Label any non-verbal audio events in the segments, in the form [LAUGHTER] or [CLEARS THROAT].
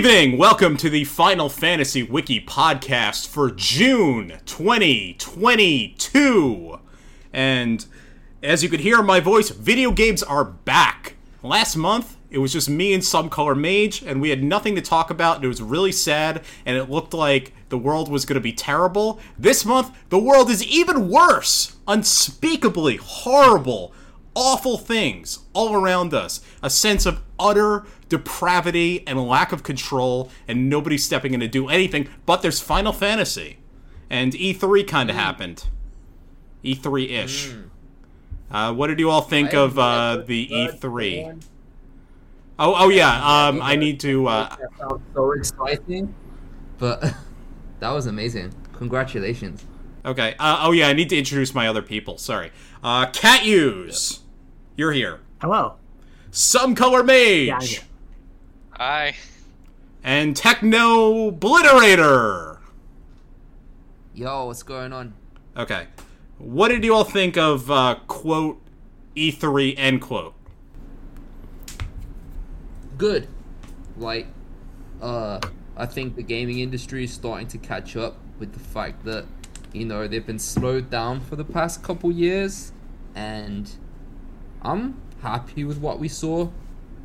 Evening. Welcome to the Final Fantasy Wiki podcast for June 2022. And as you could hear in my voice, video games are back. Last month, it was just me and SomeColorMage, and we had nothing to talk about, it was really sad, and it looked like the world was going to be terrible. This month, the world is even worse! Unspeakably horrible, awful things all around us. A sense of utter depravity and lack of control, and nobody stepping in to do anything, but there's Final Fantasy. And E3 kind of happened. E3 ish. Uh, what did you all think of uh, the E3? Oh, oh yeah. Um, I need to. Uh, That sounds so exciting. But [LAUGHS] that was amazing. Congratulations. okay. Uh, oh yeah. I need to introduce my other people. Sorry. Uh, Catuse, you're here. Hello. SomeColorMage Yeah, I'm here. Hi. and Technobliterator. Yo, what's going on? Okay. What did you all think of uh, quote E3 end quote? Good. Like, uh, I think the gaming industry is starting to catch up with the fact that, you know, they've been slowed down for the past couple years, and I'm happy with what we saw.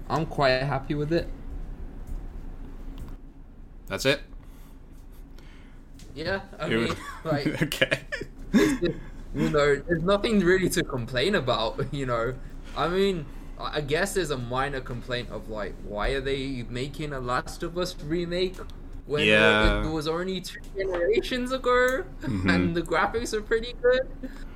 I'm quite happy with it. That's it. Yeah, I mean, [LAUGHS] like, okay. you know, there's nothing really to complain about, [LAUGHS] you know. I mean, I guess there's a minor complaint of like, why are they making a Last of Us remake when Yeah. it, was only two generations ago, Mhm. and the graphics are pretty good.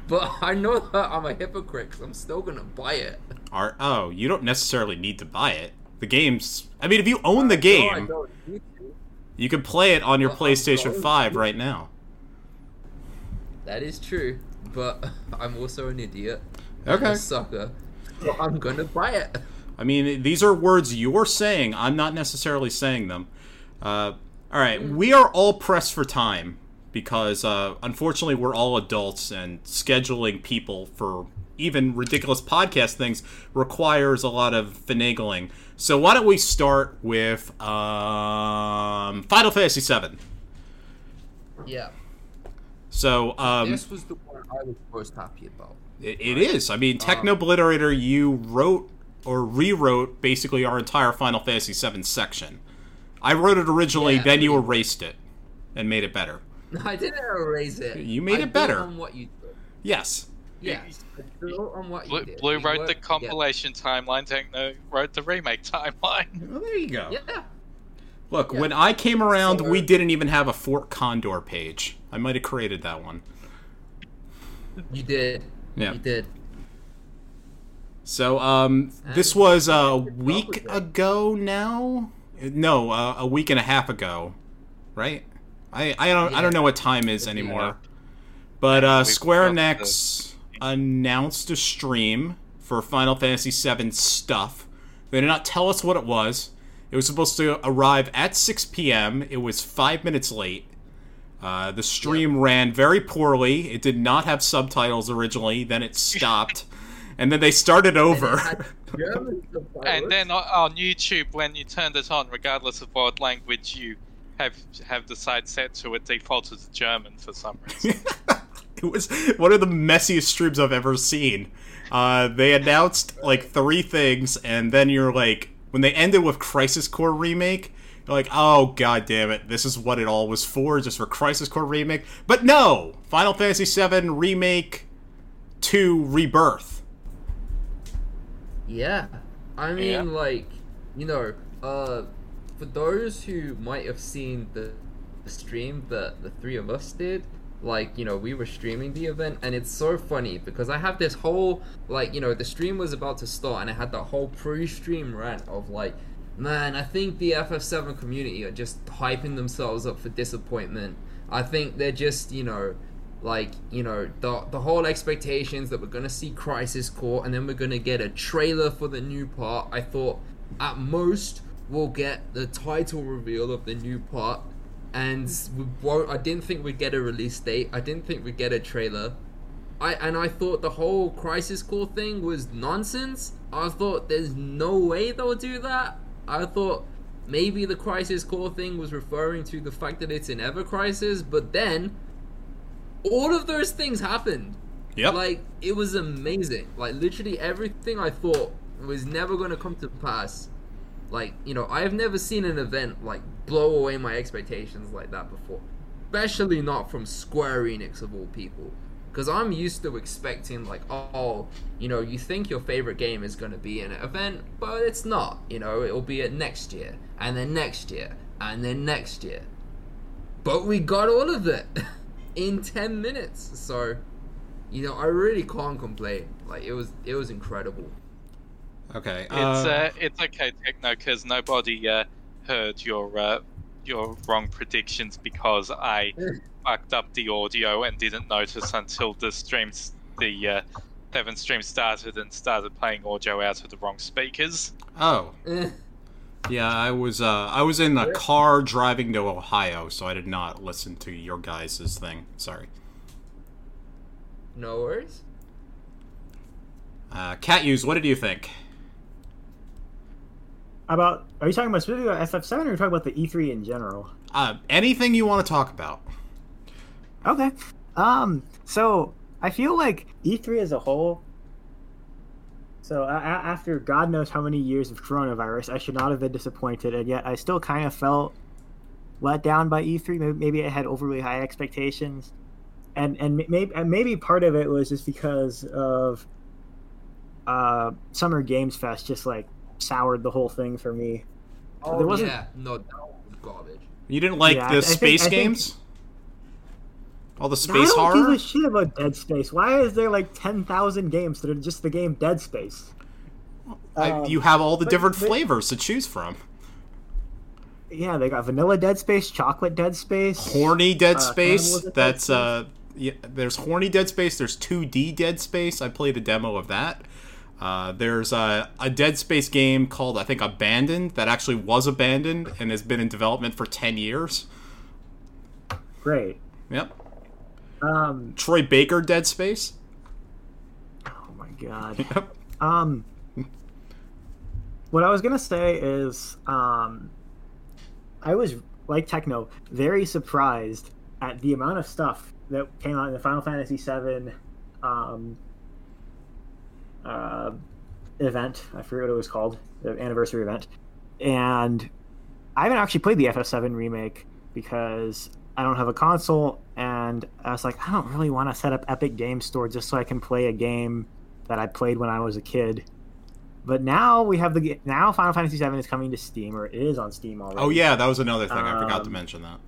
But I know that I'm a hypocrite, I'm still gonna buy it. Are, oh, you don't necessarily need to buy it. The game's. I mean, if you own the game, to. you can play it on your I'm PlayStation 5 right now. That is true, but [LAUGHS] I'm also an idiot. Okay. A sucker. So I'm gonna buy it. I mean, these are words you're saying. I'm not necessarily saying them. Uh, all right, we are all pressed for time because, uh, unfortunately, we're all adults, and scheduling people for even ridiculous podcast things requires a lot of finagling. So why don't we start with um, Final Fantasy VII? Yeah. So um, this was the one I was most happy about. It, it is. I mean, Techno Obliterator, you wrote or rewrote basically our entire Final Fantasy VII section. I wrote it originally, Yeah, then you I erased it and made it better. No, I didn't erase it. You made I it better. built on what you did. Yes. Yes, I on what you Blue, did. Blue We wrote the worked compilation timeline, Techno wrote the remake timeline. [LAUGHS] Well, there you go. Yeah. Look, Yeah. when I came around, So, we didn't even have a Fort Condor page. I might have created that one. You did. Yeah. You did. So, um, this was a week ago now. No, uh, a week and a half ago, right? I I don't I don't know what time is anymore. But uh, We've Square got Enix announced a stream for Final Fantasy VII stuff. They did not tell us what it was. It was supposed to arrive at 6 p.m. It was five minutes late. Uh, the stream ran very poorly. It did not have subtitles originally. Then it stopped, and then they started over. had German subtitles. And then on- on YouTube, when you turned it on, regardless of what language you have have the site set to, it defaulted to German for some reason. [LAUGHS] it was one of the messiest streams I've ever seen. Uh, they announced like three things, and then you're like, when they ended with Crisis Core remake, you're like, oh god damn it, this is what it all was for, just for Crisis Core remake. But no, Final Fantasy VII remake two rebirth. Yeah. I mean, Yeah. like, you know, uh, for those who might have seen the, the stream that the three of us did, like, you know, we were streaming the event, and it's so funny because I have this whole, like, you know, the stream was about to start, and I had that whole pre stream rant of, like, man, I think the FF7 community are just hyping themselves up for disappointment. I think they're just, you know, like you know the the whole expectations that we're gonna see Crisis Core and then we're gonna get a trailer for the new part. I thought at most we'll get the title reveal of the new part, and we won't. I didn't think we'd get a release date. I didn't think we'd get a trailer. I and I thought the whole Crisis Core thing was nonsense. I thought there's no way they'll do that. I thought maybe the Crisis Core thing was referring to the fact that it's in Ever Crisis, but then all of those things happened. Yep. Like it was amazing. Like literally everything I thought was never going to come to pass. Like you know, I have never seen an event like blow away my expectations like that before, especially not from Square Enix of all people. Because I'm used to expecting like, oh, you know, you think your favorite game is going to be in an event, but it's not. You know, it'll be at next year, and then next year, and then next year. But we got all of it [LAUGHS] in ten minutes, so you know, I really can't complain. Like it was, it was incredible. Okay. It's uh, uh, it's okay, Techno, because nobody uh, heard your uh, your wrong predictions because I [LAUGHS] fucked up the audio and didn't notice until the streams the uh, seven stream started and started playing audio out of the wrong speakers. oh. [LAUGHS] Yeah, I was uh, I was in a car driving to Ohio, so I did not listen to your guys' thing. Sorry. no worries. Uh, Catuse. What did you think? About are you talking about specifically about FF7 or are you talking about the E3 in general? Uh, anything you want to talk about? Okay. Um. So I feel like E3 as a whole. So a- a- after God knows how many years of coronavirus, I should not have been disappointed, and yet I still kind of felt let down by E3. Maybe, maybe I had overly high expectations, and and maybe maybe part of it was just because of uh, Summer Games Fest just like soured the whole thing for me. Oh there wasn't- yeah, no, that was garbage. You didn't like Yeah, I- the I think- space I think- games? All the I space don't give a shit about Dead Space. Why is there like ten thousand games that are just the game Dead Space? I, Um, you have all the different flavors to choose from. Yeah, they got vanilla Dead Space, chocolate Dead Space, Horny Dead Uh, Space. Dead That's Space? uh, yeah. There's horny Dead Space. There's 2D Dead Space. I played a demo of that. Uh, there's a, a Dead Space game called I think Abandoned that actually was abandoned and has been in development for 10 years. Great. Yep. Um. Troy Baker Dead Space. Oh my god. [LAUGHS] Yep. Um. What I was gonna say is, um, I was like Techno, very surprised at the amount of stuff that came out in the Final Fantasy VII um, uh, event. I forget what it was called, the anniversary event, and I haven't actually played the FF7 remake because I don't have a console, and I was like, I don't really want to set up Epic Game Store just so I can play a game that I played when I was a kid. But now we have the now Final Fantasy VII is coming to Steam, or it is on Steam already. Oh yeah, that was another thing. I forgot to Um, mention that.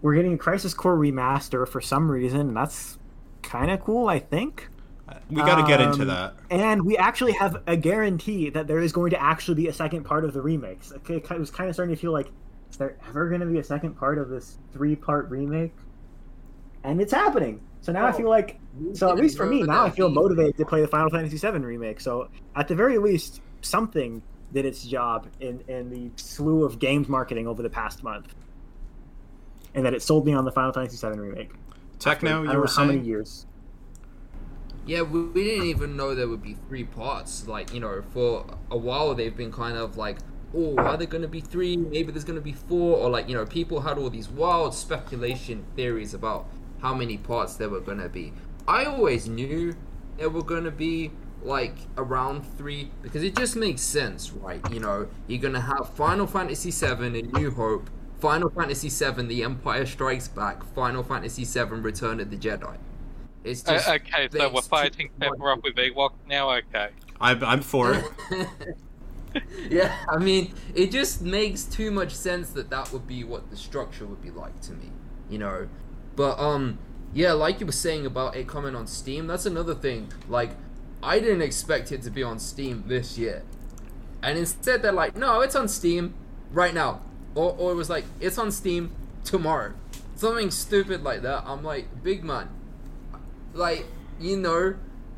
we're getting Crisis Core remaster for some reason, and that's kind of cool, I think. We got to get into um, that. And we actually have a guarantee that there is going to actually be a second part of the remakes. It was kind of starting to feel like, is there ever going to be a second part of this three-part remake? And it's happening. So now I Oh, feel like, so at least for me, now I feel motivated to play the Final Fantasy VII remake. So at the very least, something did its job in in the slew of games marketing over the past month, and that it sold me on the Final Fantasy VII remake. Techno, I you don't were know how many saying? years. Yeah, we, we didn't even know there would be three parts. Like, you know, for a while they've been kind of like, oh, are there going to be three? Maybe there's going to be four. Or, like, you know, people had all these wild speculation theories about how many parts there were going to be. I always knew there were going to be, like, around three because it just makes sense, right? You know, you're going to have Final Fantasy VII and New Hope, Final Fantasy VII The Empire Strikes Back, Final Fantasy VII Return of the Jedi. It's Uh, just okay, so we're fighting much Sephiroth with Ewok now. Okay. I'm, I'm for it. [LAUGHS] [LAUGHS] yeah, I mean, it just makes too much sense that that would be what the structure would be like to me, you know. But um, yeah, like you were saying about it coming on Steam, that's another thing. Like, I didn't expect it to be on Steam this year, and instead they're like, no, it's on Steam right now, or or it was like, it's on Steam tomorrow, something stupid like that. I'm like, big man, like you know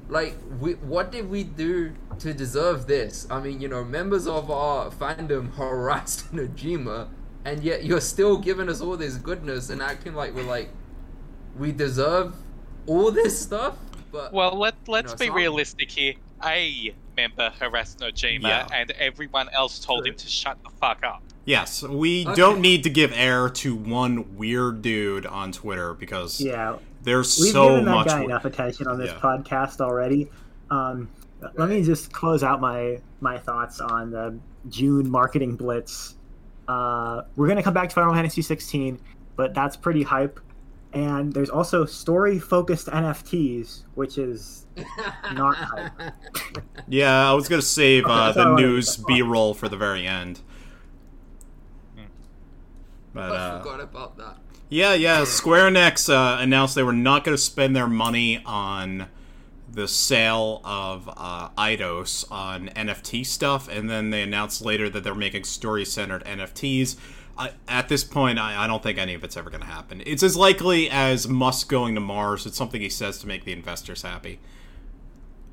like we, what did we do to deserve this i mean you know members of our fandom harassed [LAUGHS] Nojima and yet you're still giving us all this goodness and acting like we're like we deserve all this stuff but Well, let let's know, be some- realistic here. a member harassed Nojima, Yeah. and everyone else told him to shut the fuck up. Yes, we Okay. don't need to give air to one weird dude on Twitter because Yeah, there's we've so given that much. guy we- enough attention on this Yeah. podcast already. Um, Let me just close out my my thoughts on the June marketing blitz. Uh, we're gonna come back to Final Fantasy 16, but that's pretty hype. And there's also story focused NFTs, which is [LAUGHS] Not hype. Yeah, I was gonna save uh, the [LAUGHS] news B-roll for the very end. But I uh, forgot about that. Yeah, yeah, Square Enix uh, announced they were not going to spend their money on the sale of uh, Eidos on NFT stuff, and then they announced later that they're making story-centered NFTs. I, at this point, I, I don't think any of it's ever going to happen. It's as likely as Musk going to Mars. It's something he says to make the investors happy.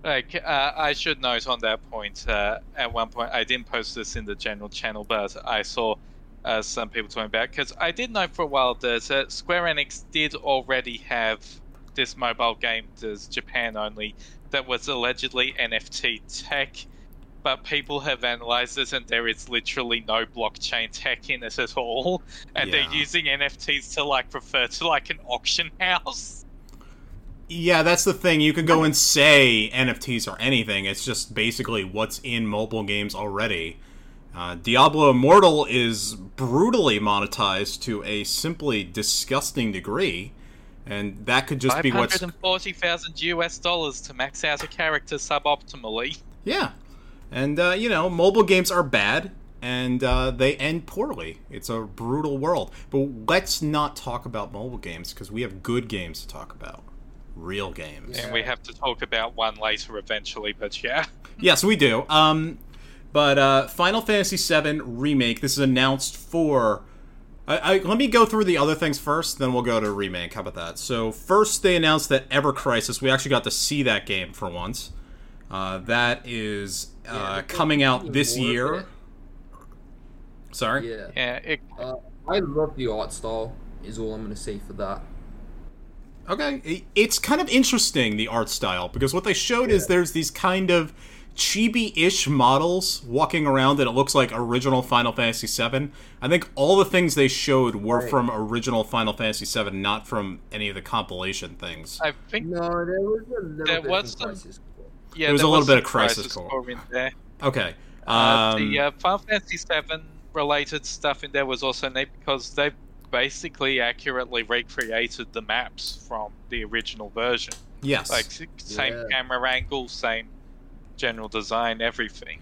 Like, uh, I should note on that point, uh, at one point, I didn't post this in the general channel, but I saw uh, some people talking about because I did know for a while that uh, Square Enix did already have this mobile game that's Japan only that was allegedly NFT tech, but people have analyzed it and there is literally no blockchain tech in it at all, and Yeah. they're using NFTs to like refer to like an auction house. Yeah, that's the thing. You could go and say NFTs or anything. It's just basically what's in mobile games already. Uh, Diablo Immortal is brutally monetized to a simply disgusting degree, and that could just be what's hundred and forty thousand US dollars to max out a character suboptimally. yeah. And uh, you know, mobile games are bad, and uh, they end poorly. It's a brutal world. But let's not talk about mobile games because we have good games to talk about, real games. And we have to talk about one later eventually, but yeah. Yes, we do. Um, but uh, Final Fantasy VII remake. This is announced for. I, I, let me go through the other things first, then we'll go to remake. How about that? So first, they announced that Ever Crisis. We actually got to see that game for once. Uh, that is uh, Yeah, coming out this year. Sorry. Yeah. Yeah, it, Uh, I love the art style. Is all I'm gonna say for that. Okay, it's kind of interesting the art style because what they showed is there's these kind of chibi-ish models walking around and it looks like original Final Fantasy VII. I think all the things they showed were Right. from original Final Fantasy VII, not from any of the compilation things. I think No, there was a little There bit was of some- Crisis Core. yeah, There was there a little bit of Crisis Core Core. in there. Okay. Uh, Um, the uh, Final Fantasy VII related stuff in there was also neat because they basically accurately recreated the maps from the original version. yes. Like same Yeah. camera angle, same general design, everything.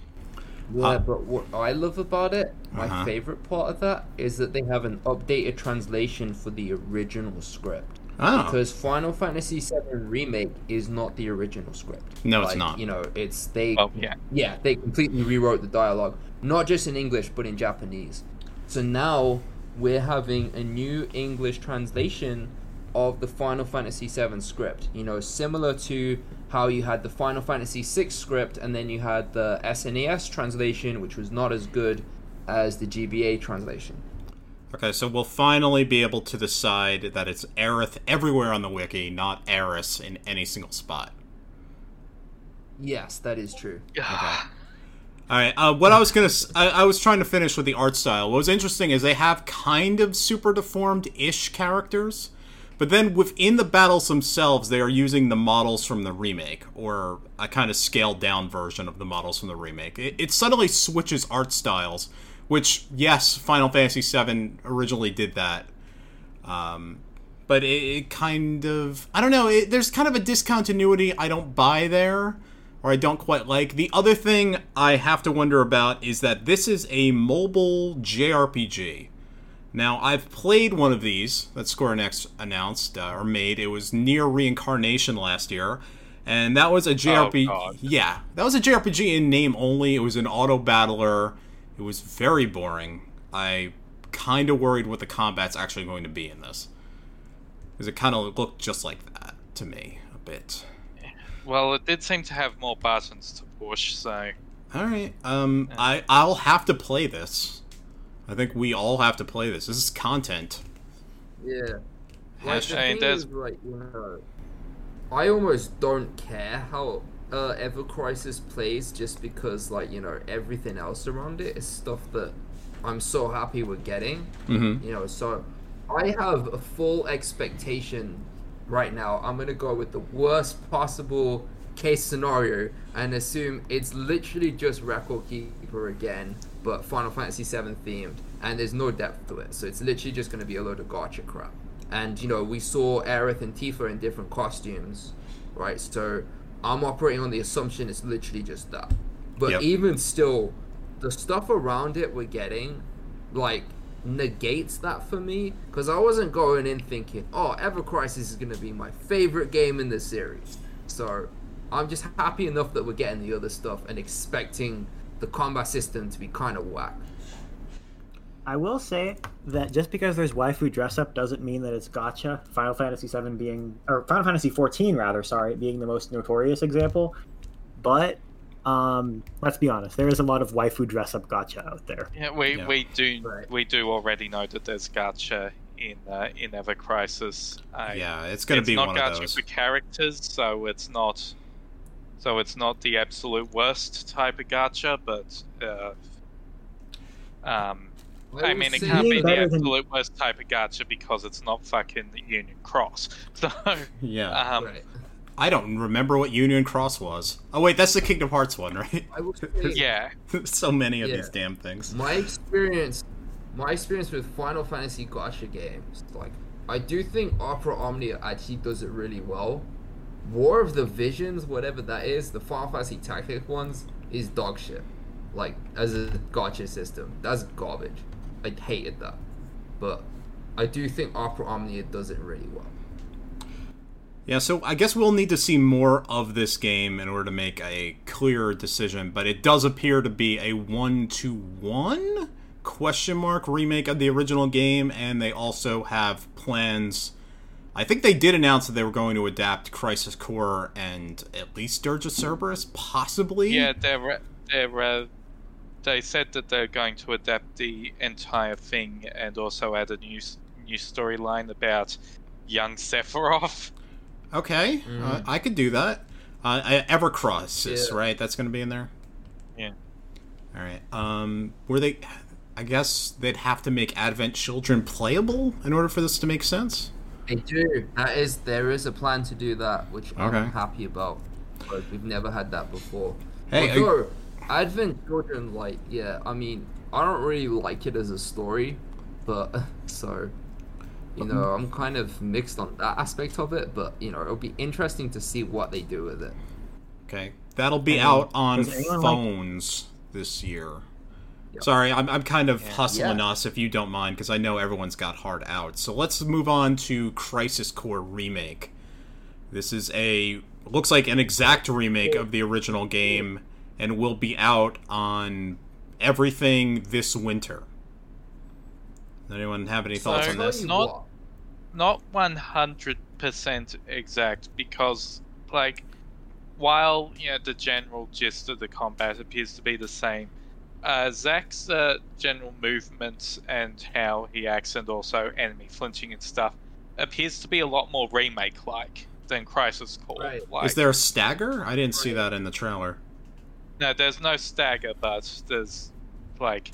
Yeah, Uh, but what I love about it, my Uh-huh. favorite part of that, is that they have an updated translation for the original script. oh. Because Final Fantasy VII Remake is not the original script. No, it's not. You know, it's they. Oh yeah, Yeah, they completely rewrote the dialogue, not just in English but in Japanese. So now we're having a new English translation of the Final Fantasy VII script. You know, similar to how you had the Final Fantasy VI script and then you had the SNES translation, which was not as good as the GBA translation. Okay, so we'll finally be able to decide that it's Aerith everywhere on the wiki, not Eris in any single spot. Yes, that is true. Okay. All right. Uh, what I was gonna—I was trying to finish with the art style. What was interesting is they have kind of super deformed-ish characters, but then within the battles themselves, they are using the models from the remake, or a kind of scaled-down version of the models from the remake. It, it suddenly switches art styles, which yes, Final Fantasy VII originally did that. Um, but it, it kind of I don't know. It, there's kind of a discontinuity I don't buy there, or I don't quite like. The other thing I have to wonder about is that this is a mobile JRPG. Now I've played one of these that Square Enix announced uh, or made. It was NieR Reincarnation last year, and that was a JRPG. God. yeah, that was a JRPG in name only. It was an auto battler. It was very boring. I kind of worried what the combat's actually going to be in this. Because it kind of looked just like that to me, a bit. Well, it did seem to have more buttons to push, so Alright, um, I, I'll have to play this. I think we all have to play this. This is content. Yeah. Hash- the I mean, thing is, like, you know, I almost don't care how uh, Ever Crisis plays just because, like, you know, everything else around it is stuff that I'm so happy we're getting. Mm-hmm. You know, so I have a full expectation right now. I'm gonna go with the worst possible case scenario and assume it's literally just Record Keeper again, but Final Fantasy VII themed, and there's no depth to it. So it's literally just gonna be a load of gacha crap. And you know, we saw Aerith and Tifa in different costumes, right? So I'm operating on the assumption it's literally just that. But Yep. even still, the stuff around it we're getting, like, negates that for me. Because I wasn't going in thinking, oh, Ever Crisis is going to be my favorite game in the series. So I'm just happy enough that we're getting the other stuff and expecting the combat system to be kind of whack. I will say that just because there's waifu dress up doesn't mean that it's gacha. Final Fantasy VII being, or Final Fantasy XIV rather, sorry, being the most notorious example. But um, let's be honest, there is a lot of waifu dress up gacha out there. Yeah, we, Yeah. we do Right. we do already know that there's gacha in uh, in Ever Crisis. Uh, Yeah, it's gonna be not one of those. for characters, so it's not so it's not the absolute worst type of gacha, but uh, um, I would mean, it say- can't be the Better than- absolute worst type of gacha because it's not fucking the Union Cross. [LAUGHS] So, Yeah, um, Right. I don't remember what Union Cross was. Oh wait, that's the Kingdom Hearts one, right? I [LAUGHS] say yeah, [LAUGHS] so many of Yeah. these damn things. my experience my experience with Final Fantasy Gacha games, like I do think Opera Omnia actually does it really well. War of the Visions, whatever that is, the Final Fantasy Tactics ones is dog shit. Like as a gacha system, that's garbage. I hated that, but I do think Opera Omnia does it really well. Yeah, so I guess we'll need to see more of this game in order to make a clearer decision, but it does appear to be a one to one question mark remake of the original game, and they also have plans. I think they did announce that they were going to adapt Crisis Core and at least Dirge of Cerberus, possibly. yeah, they're they're uh, they said that they're going to adapt the entire thing and also add a new new storyline about young Sephiroth. Okay, Mhm. uh, I could do that. Uh, I- Evercross, Yeah. right? That's going to be in there. Yeah. All right. Um, were they? I guess they'd have to make Advent Children playable in order for this to make sense. They do. That is, there is a plan to do that, which Okay. I'm happy about. Because we've never had that before. Hey, I- Although, Advent Children, like, yeah, I mean, I don't really like it as a story, but [LAUGHS] so, you know, I'm kind of mixed on that aspect of it. But you know, it'll be interesting to see what they do with it. Okay, that'll be Anyone- um, out on does anyone like- phones this year. Yep. Sorry, I'm, I'm kind of Yeah. hustling Yeah. us if you don't mind, because I know everyone's got hard out. So let's move on to Crisis Core Remake. This is a looks like an exact remake of the original game, and will be out on everything this winter. Does anyone have any thoughts So- on this? Not- not 100% exact because like while you know the general gist of the combat appears to be the same uh, Zack's uh, general movements and how he acts and also enemy flinching and stuff appears to be a lot more remake like than Crisis Core. Right. Like, Is there a stagger? I didn't see that in the trailer. No, there's no stagger, but there's like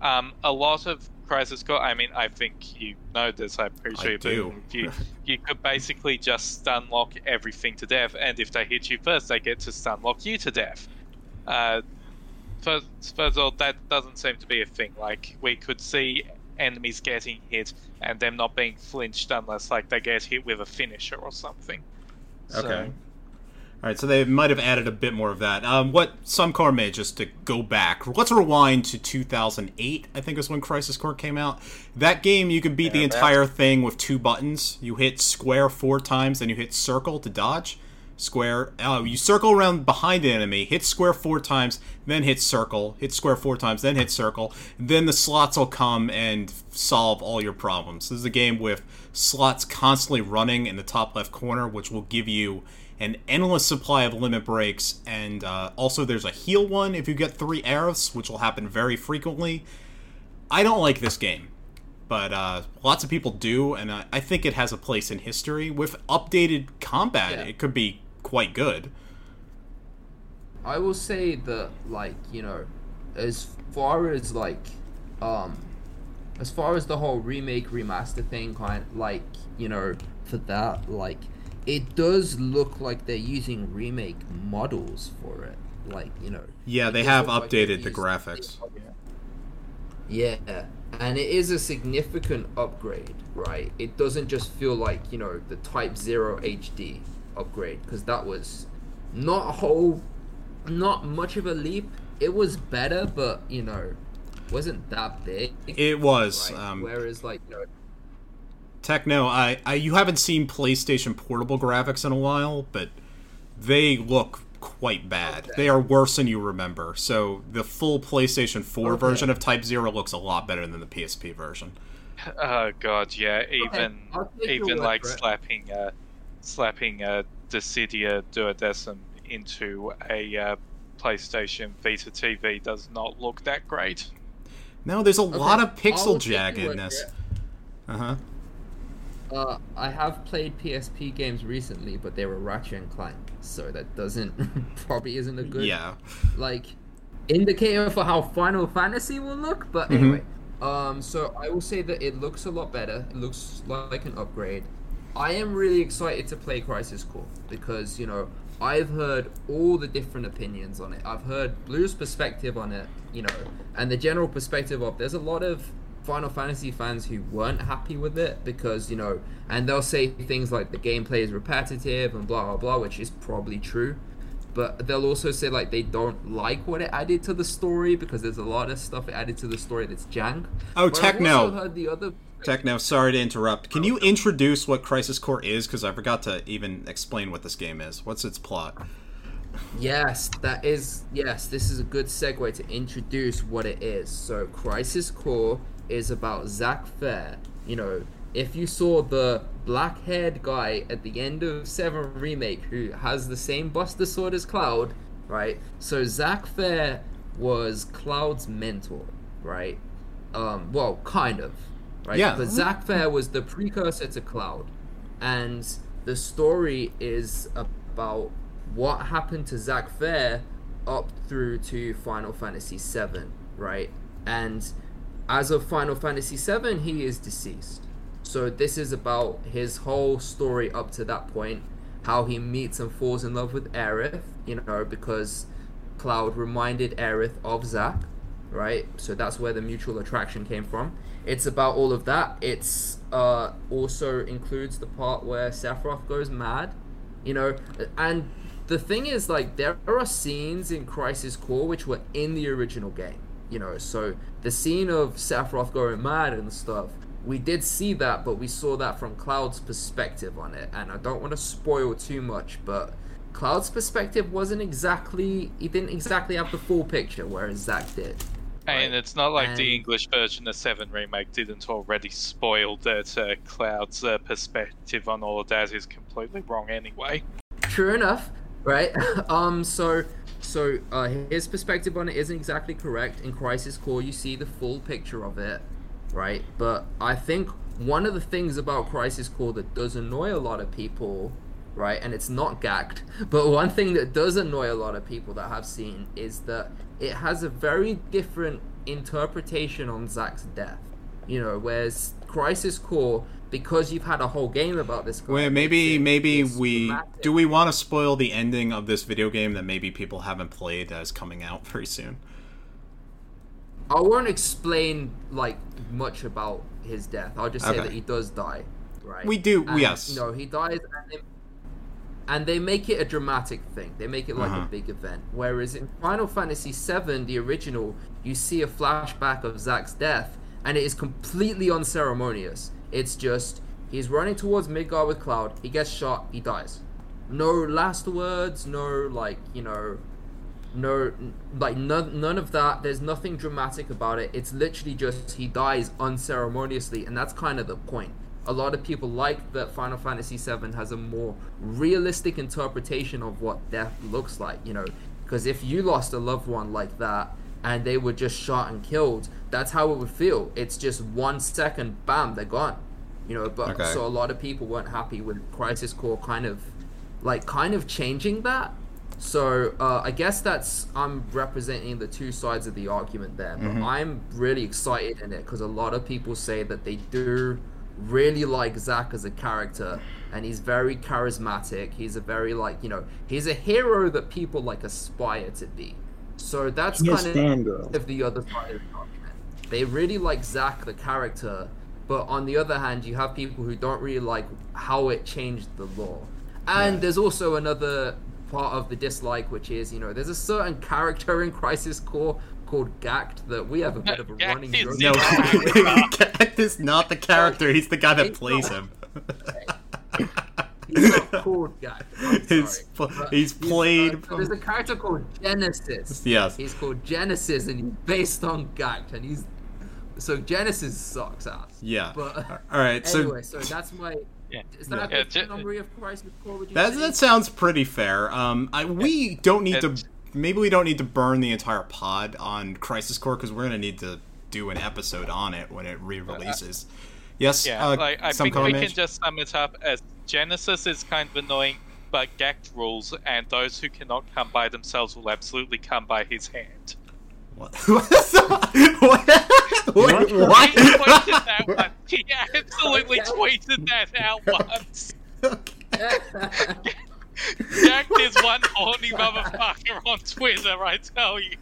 um, a lot of Crisis Core. I mean, I think you know this. I'm pretty I sure you do. You [LAUGHS] you could basically just stun lock everything to death, and if they hit you first, they get to stun lock you to death. Uh, first, first of all, that doesn't seem to be a thing. Like we could see enemies getting hit and them not being flinched unless like they get hit with a finisher or something. So- Okay. All right, so they might have added a bit more of that. Um, what SomeColorMage, just to go back, let's rewind to 2008. I think is when Crisis Core came out. That game, you could beat the Yeah, that's- entire thing with two buttons. You hit square four times, then you hit circle to dodge. Square. Oh, you circle around behind the enemy, hit square four times, then hit circle. Hit square four times, then hit circle. Then the slots will come and solve all your problems. This is a game with slots constantly running in the top left corner, which will give you an endless supply of limit breaks, and uh, also there's a heal one if you get three arrows, which will happen very frequently. I don't like this game, but uh, lots of people do, and I, I think it has a place in history. With updated combat, Yeah. it could be quite good. I will say that like you know, as far as like, um, as far as the whole remake remaster thing, kind like you know, for that like, it does look like they're using remake models for it. Like you know. Yeah, they have look like updated the graphics. Yeah, and it is a significant upgrade, right? It doesn't just feel like, you know, the Type 0 HD upgrade, because that was not a whole, not much of a leap. It was better, but, you know, wasn't that big. It was. right? Um, Whereas, like, you know, Techno, I, I you haven't seen PlayStation Portable graphics in a while, but they look quite bad. Okay. They are worse than you remember. So the full PlayStation 4 Okay. version of Type Zero looks a lot better than the PSP version. [LAUGHS] Oh god, yeah. Even I'll take your even like for slapping uh, slapping a Dissidia Duodecim into a uh, PlayStation Vita TV does not look that great. No, there's a lot of pixel I'll take your word jaggedness. Uh huh. Uh, I have played PSP games recently, but they were Ratchet and Clank, so that doesn't [LAUGHS] probably isn't a good Yeah. like indicator for how Final Fantasy will look. But Mhm. anyway, um, so I will say that it looks a lot better. It looks like an upgrade. I am really excited to play Crisis Core because you know I've heard all the different opinions on it. I've heard Blue's perspective on it, you know, and the general perspective of there's a lot of Final Fantasy fans who weren't happy with it because you know, and they'll say things like the gameplay is repetitive and blah blah blah, which is probably true but they'll also say like they don't like what it added to the story because there's a lot of stuff it added to the story that's jank. Oh, But I've Techno. also heard the other. Techno, sorry to interrupt. Can you introduce what Crisis Core is? Because I forgot to even explain what this game is. What's its plot? Yes, that is yes. This is a good segue to introduce what it is. So, Crisis Core is about Zack Fair. You know, if you saw the black-haired guy at the end of Seven Remake who has the same Buster Sword as Cloud, right? So Zack Fair was Cloud's mentor, right? Um, well, kind of, right? Yeah. But Zack Fair was the precursor to Cloud, and the story is about what happened to Zack Fair up through to Final Fantasy VII, right? And as of Final Fantasy VII, he is deceased. So this is about his whole story up to that point, how he meets and falls in love with Aerith, you know, because Cloud reminded Aerith of Zack, right? So that's where the mutual attraction came from. It's about all of that. It's uh, also includes the part where Sephiroth goes mad, you know, and the thing is like there are scenes in Crisis Core which were in the original game, you know. So the scene of Sephiroth going mad and stuff, we did see that, but we saw that from Cloud's perspective on it, and I don't want to spoil too much, but. Cloud's perspective wasn't exactly he didn't exactly have the full picture, whereas Zack did. And right? it's not like the English version of Seven remake didn't already spoil that uh, Cloud's uh, perspective on all of that is completely wrong anyway. True enough, right? [LAUGHS] um, so so uh, his perspective on it isn't exactly correct. In Crisis Core, you see the full picture of it, right? But I think one of the things about Crisis Core that does annoy a lot of people, right? And it's not gagged, [LAUGHS] but one thing that does annoy a lot of people that have seen is that it has a very different interpretation on Zack's death. You know, whereas Crisis Core, because you've had a whole game about this guy, maybe maybe we dramatic. do we want to spoil the ending of this video game that maybe people haven't played that is coming out [LAUGHS] very soon. I won't explain like much about his death. I'll just say Okay. that he does die, right? We do- And, yes. No, he dies, and and they make it a dramatic thing. They make it like Uh-huh. a big event. Whereas in Final Fantasy VII, the original, you see a flashback of Zack's death, and it is completely unceremonious. It's just he's running towards Midgar with Cloud. He gets shot. He dies. No last words. No like you know no like none, none of that there's nothing dramatic about it it's literally just he dies unceremoniously and that's kind of the point a lot of people like that final fantasy VII has a more realistic interpretation of what death looks like you know? Because if you lost a loved one like that and they were just shot and killed that's how it would feel. It's just one second bam they're gone you know? But Okay. so a lot of people weren't happy with crisis core kind of like kind of changing that. So uh, I guess that's I'm representing the two sides of the argument there, but I'm really excited in it because a lot of people say that they do really like Zack as a character, and he's very charismatic. He's a very like you know he's a hero that people like aspire to be. So that's kind of the other side of the argument. They really like Zack the character, but on the other hand, you have people who don't really like how it changed the law. And there's also another part of the dislike, which is you know there's a certain character in Crisis Core called Gackt that we have a bit of a Gackt running joke. No, [LAUGHS] Gackt is not the character. He's the guy that He's plays not. him. He's not called Gackt. [LAUGHS] He's pl- But he's played uh, so there's a character called Genesis. Yes. He's called Genesis, and he's based on Gackt, and he's so Genesis sucks ass. Yeah. But All right. So anyway, so that's my. Yeah. Is that Yeah, a Ge- summary of Crisis Core? Would you that say? that sounds pretty fair. Um, I we don't need to. It- Maybe we don't need to burn the entire pod on Crisis Core because we're gonna need to do an episode on it when it re-releases. Yes. Yeah, uh, like I some think we can just sum it up as Genesis is kind of annoying, but Gackt rules, and those who cannot come by themselves will absolutely come by his hand. What? [LAUGHS] what? Wait, He what? [LAUGHS] tweeted that one. He absolutely tweeted that out once. [LAUGHS] Gackt is one horny motherfucker on Twitter, I tell you.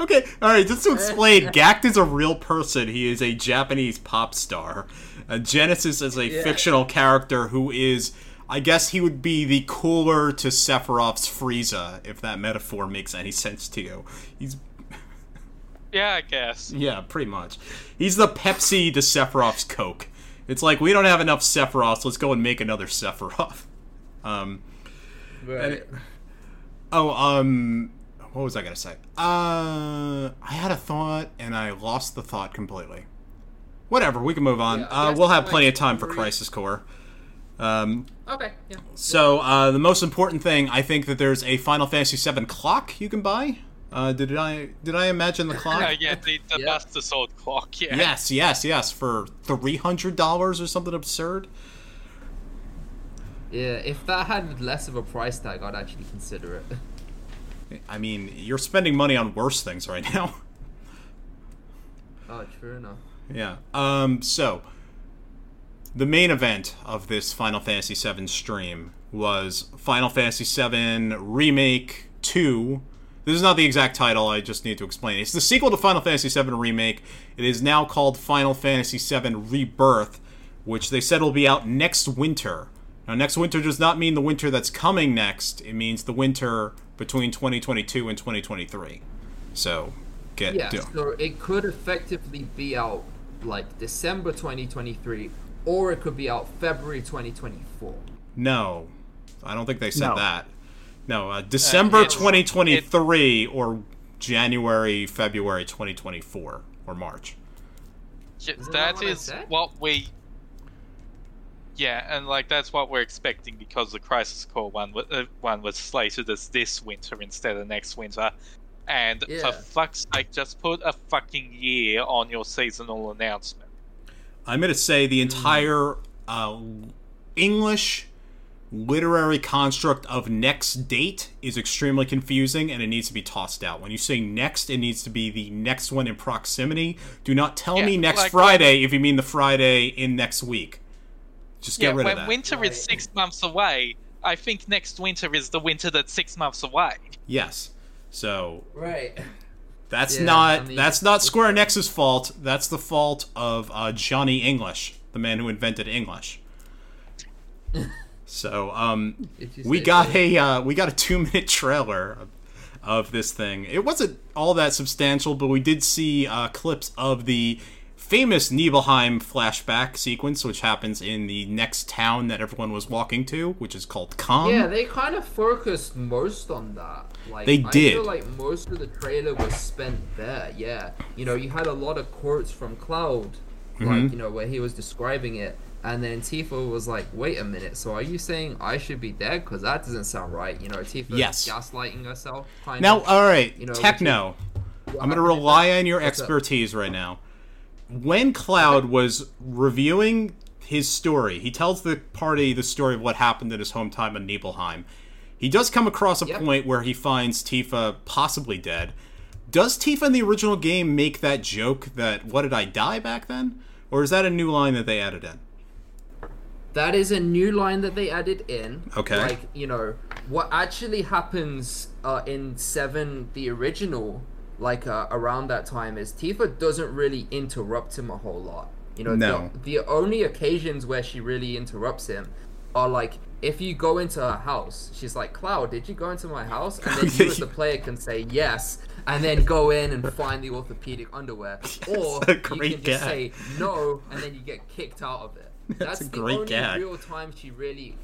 Okay, alright, just to explain, [LAUGHS] Gackt is a real person. He is a Japanese pop star. Uh, Genesis is a Yeah. fictional character who is, I guess he would be the cooler to Sephiroth's Frieza, if that metaphor makes any sense to you. He's, Yeah, I guess. yeah, pretty much. He's the Pepsi to Sephiroth's Coke. It's like, we don't have enough Sephiroths, let's go and make another Sephiroth. [LAUGHS] Um, Right. Oh, um, what was I gonna say? Uh, I had a thought and I lost the thought completely. Whatever, we can move on. Yeah, uh, we'll have plenty of time for Crisis Core. Um, Okay. Yeah. so uh, the most important thing, I think that there's a Final Fantasy VII clock you can buy. Uh, did I did I imagine the clock? Uh, [LAUGHS] yeah, the, the Yeah. Buster Sword clock, yeah. Yes, yes, yes, for three hundred dollars or something absurd. Yeah. If that had less of a price tag, I'd actually consider it. [LAUGHS] I mean, you're spending money on worse things right now. [LAUGHS] Oh, true enough. Yeah. Um. So, the main event of this Final Fantasy VII stream was Final Fantasy VII Remake Two. This is not the exact title. I just need to explain. It's the sequel to Final Fantasy VII Remake. It is now called Final Fantasy VII Rebirth, which they said will be out next winter. Now, next winter does not mean the winter that's coming next. It means the winter between 2022 and 2023. So, get Yeah. do- So it could effectively be out like December 2023, or it could be out February 2024. No, I don't think they said No. that. No, uh, December it's- 2023 or January, February 2024 or March. Yeah, Isn't that that what I is said? what we. Yeah, and like that's what we're expecting because the Crisis Core one uh, one was slated as this winter instead of next winter. And Yeah. for fuck's sake, just put a fucking year on your seasonal announcement. I'm going to say the entire uh, English literary construct of next date is extremely confusing and it needs to be tossed out. When you say next, it needs to be the next one in proximity. Do not tell Yeah, me next like Friday if you mean the Friday in next week. Just get yeah, rid when of that. winter Right. is six months away, I think next winter is the winter that's six months away. yes. So Right. That's Yeah, not I mean, that's not Square Enix's fault. That's the fault of uh, Johnny English, the man who invented English. [LAUGHS] so, um, we got so. a uh, we got a two minute trailer of, of this thing. It wasn't all that substantial, but we did see uh, clips of the famous Nibelheim flashback sequence, which happens in the next town that everyone was walking to, which is called Kalm. Yeah, they kind of focused most on that. Like They I did. feel like most of the trailer was spent there. Yeah, you know, you had a lot of quotes from Cloud, Mm-hmm. like you know where he was describing it, and then Tifa was like, "Wait a minute, so are you saying I should be dead? Because that doesn't sound right." You know, Tifa Yes. gaslighting herself. Kind Now, of. all right, you know, Techno. What I'm going to rely on your expertise right now. When Cloud was reviewing his story, he tells the party the story of what happened in his hometown in Nibelheim. He does come across a Yep. point where he finds Tifa possibly dead. Does Tifa in the original game make that joke that "What did I die back then?" Or is that a new line that they added in? That is a new line that they added in. Okay. Like, you know, what actually happens uh, in 7, the original, like uh, around that time, is Tifa doesn't really interrupt him a whole lot. You know, No. the, the only occasions where she really interrupts him are like if you go into her house, she's like, Cloud, did you go into my house? And then you as the [LAUGHS] player can say yes, and then go in and find the orthopedic underwear. [LAUGHS] Or you can just gag. say no, and then you get kicked out of it. [LAUGHS] That's, a the great only gag. real time she really.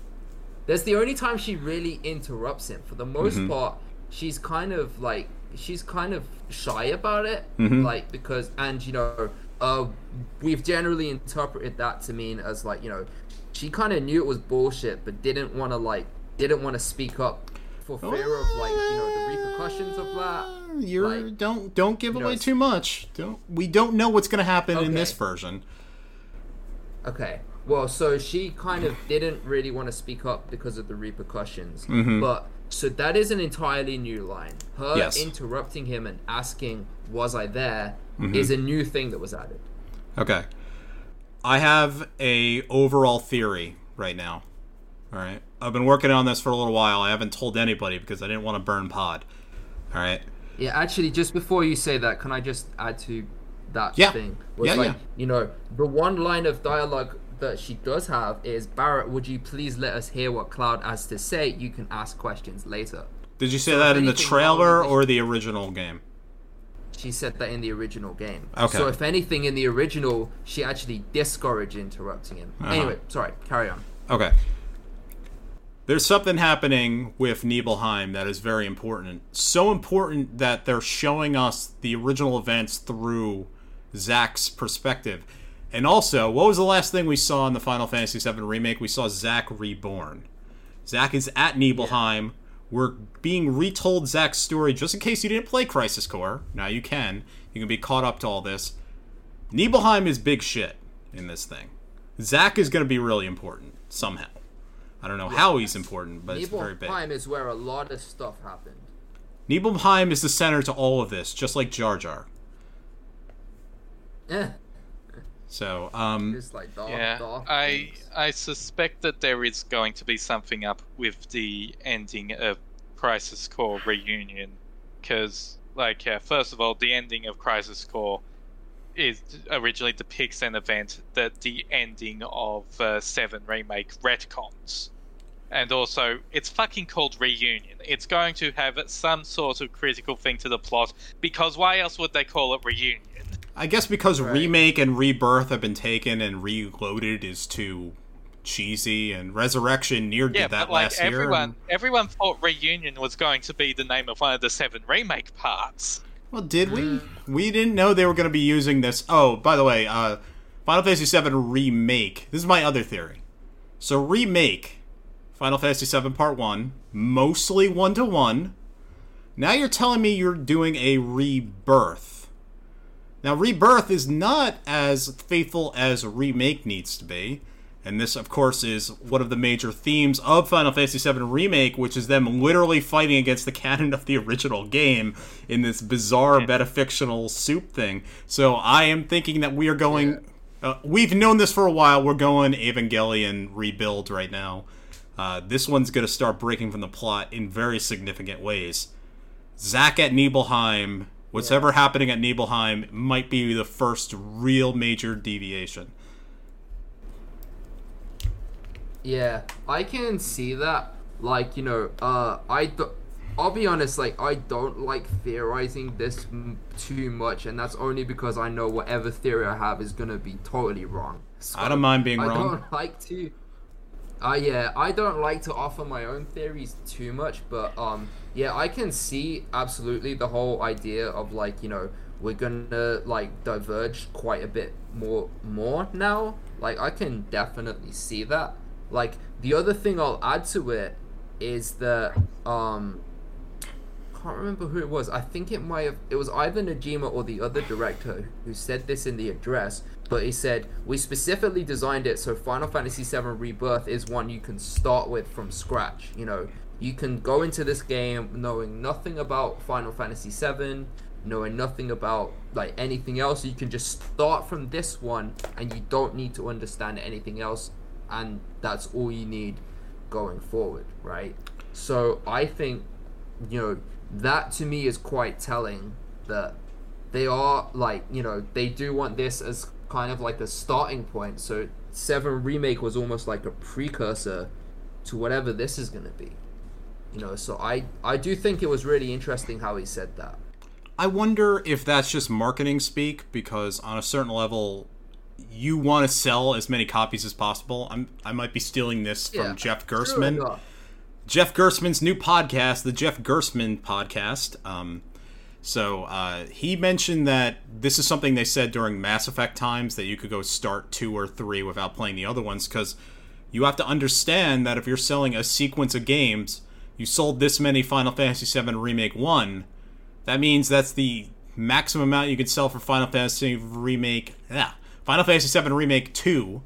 That's the only time she really interrupts him. For the most Mm-hmm. part, she's kind of like she's kind of shy about it, Mhm. like because and you know, uh, we've generally interpreted that to mean as like you know, she kind of knew it was bullshit, but didn't want to like didn't want to speak up for fear of like you know the repercussions of that. You're Like, don't don't give you know, away too much. Don't we don't know what's going to happen in this version. Okay. Well, so she kind of didn't really want to speak up because of the repercussions. Mhm. But so that is an entirely new line. Her Yes. interrupting him and asking, "Was I there?" Mhm. is a new thing that was added. Okay. I have a overall theory right now. All right. I've been working on this for a little while. I haven't told anybody because I didn't want to burn pod. All right. Yeah, actually, just before you say that, can I just add to that Yeah. thing? Was Yeah, like, yeah. You know, the one line of dialogue that she does have is Barret, would you please let us hear what Cloud has to say? You can ask questions later. Did you say So that in the trailer or the original game? She said that in the original game. Okay. So if anything, in the original, she actually discouraged interrupting him. Uh-huh. Anyway, sorry, carry on. Okay. There's something happening with Nibelheim that is very important. So important that they're showing us the original events through Zack's perspective. And also, what was the last thing we saw in the Final Fantasy VII remake? We saw Zack reborn. Zack is at Nibelheim. We're being retold Zack's story just in case you didn't play Crisis Core. Now you can. You can be caught up to all this. Nibelheim is big shit in this thing. Zack is going to be really important somehow. I don't know how he's important, but it's very big. Nibelheim is where a lot of stuff happened. Nibelheim is the center to all of this, just like Jar Jar. Eh, So, um, just like dark, Yeah, dark I things. I suspect that there is going to be something up with the ending of Crisis Core Reunion, because like yeah, first of all, the ending of Crisis Core is originally depicts an event that the ending of uh, Seven remake retcons, and also it's fucking called Reunion. It's going to have some sort of critical thing to the plot, because why else would they call it Reunion? I guess because Right. remake and rebirth have been taken and reloaded is too cheesy, and Resurrection NieR Yeah, did that but like last year. everyone, and- everyone thought Reunion was going to be the name of one of the seven remake parts. Well, did we? We didn't know they were going to be using this. Oh, by the way, uh, Final Fantasy VII remake. This is my other theory. So remake Final Fantasy VII Part One, mostly one to one. Now you're telling me you're doing a rebirth. Now rebirth is not as faithful as remake needs to be. And this, of course, is one of the major themes of Final Fantasy VII Remake, which is them literally fighting against the [LAUGHS] canon of the original game in this bizarre metafictional soup thing. So I am thinking that we are going. Uh, we've known this for a while. We're going Evangelion rebuild right now. Uh, this one's going to start breaking from the plot in very significant ways. Zack at Nibelheim, what's ever happening at Nibelheim, might be the first real major deviation. Yeah, I can see that. Like, you know, uh, I do- I'll be honest, like, I don't like theorizing this m- too much, and that's only because I know whatever theory I have is gonna be totally wrong. So I don't mind being I wrong. I don't like to. Uh, yeah, I don't like to offer my own theories too much, but um, yeah, I can see absolutely the whole idea of like you know we're gonna like diverge quite a bit more more now. Like I can definitely see that. Like the other thing I'll add to it is that um can't remember who it was. I think it might have it was either Nojima or the other director who said this in the address. But he said we specifically designed it so Final Fantasy VII Rebirth is one you can start with from scratch. You know, You can go into this game knowing nothing about Final Fantasy VII, knowing nothing about like anything else. You can just start from this one, and you don't need to understand anything else, and that's all you need going forward, right? So I think, you know, that to me is quite telling that they are like, you know, they do want this as kind of like a starting point. So Seven Remake was almost like a precursor to whatever this is going to be. You know, so I I do think it was really interesting how he said that. I wonder if that's just marketing speak because on a certain level you want to sell as many copies as possible. I'm I might be stealing this from Yeah, Jeff Gerstmann. Jeff Gerstmann's new podcast, the Jeff Gerstmann podcast. Um, so uh, he mentioned that this is something they said during Mass Effect times that you could go start two or three without playing the other ones because you have to understand that if you're selling a sequence of games, you sold this many Final Fantasy VII Remake One. That means that's the maximum amount you can sell for Final Fantasy Remake. Yeah, Final Fantasy VII Remake Two,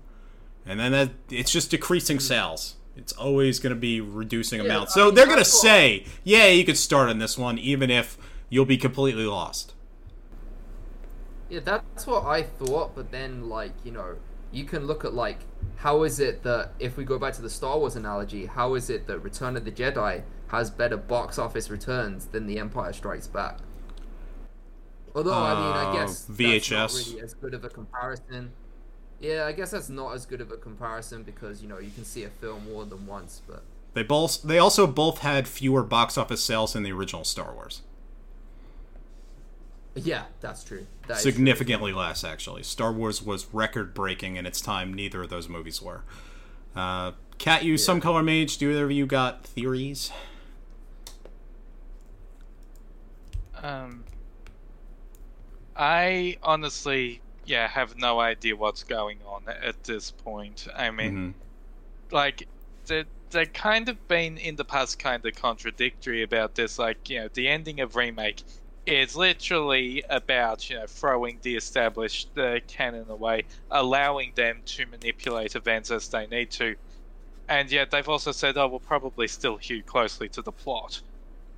and then that it's just decreasing sales. It's always going to be reducing Hmm. Yeah, amounts. I So mean, they're going to what- say, yeah, you could start on this one, even if you'll be completely lost. Yeah, that's what I thought, but then like, you know, you can look at like how is it that if we go back to the Star Wars analogy, how is it that Return of the Jedi has better box office returns than The Empire Strikes Back? Although I mean, I Uh, guess VHS. that's not really as good of a comparison. Yeah, I guess that's not as good of a comparison because you know you can see a film more than once, but They both they also both had fewer box office sales than the original Star Wars. Yeah, that's true. That is true. Significantly less, actually. Star Wars was record breaking in its time. Neither of those movies were. Uh, Cat, you, SomeColorMage. Do either of you got theories? Um, I honestly, yeah, have no idea what's going on at this point. I mean, Mhm. like, they they kind of been in the past kind of contradictory about this. Like, you know, the ending of remake is literally about you know throwing the established uh, canon away, allowing them to manipulate events as they need to, and yet they've also said, "Oh, we'll probably still hew closely to the plot,"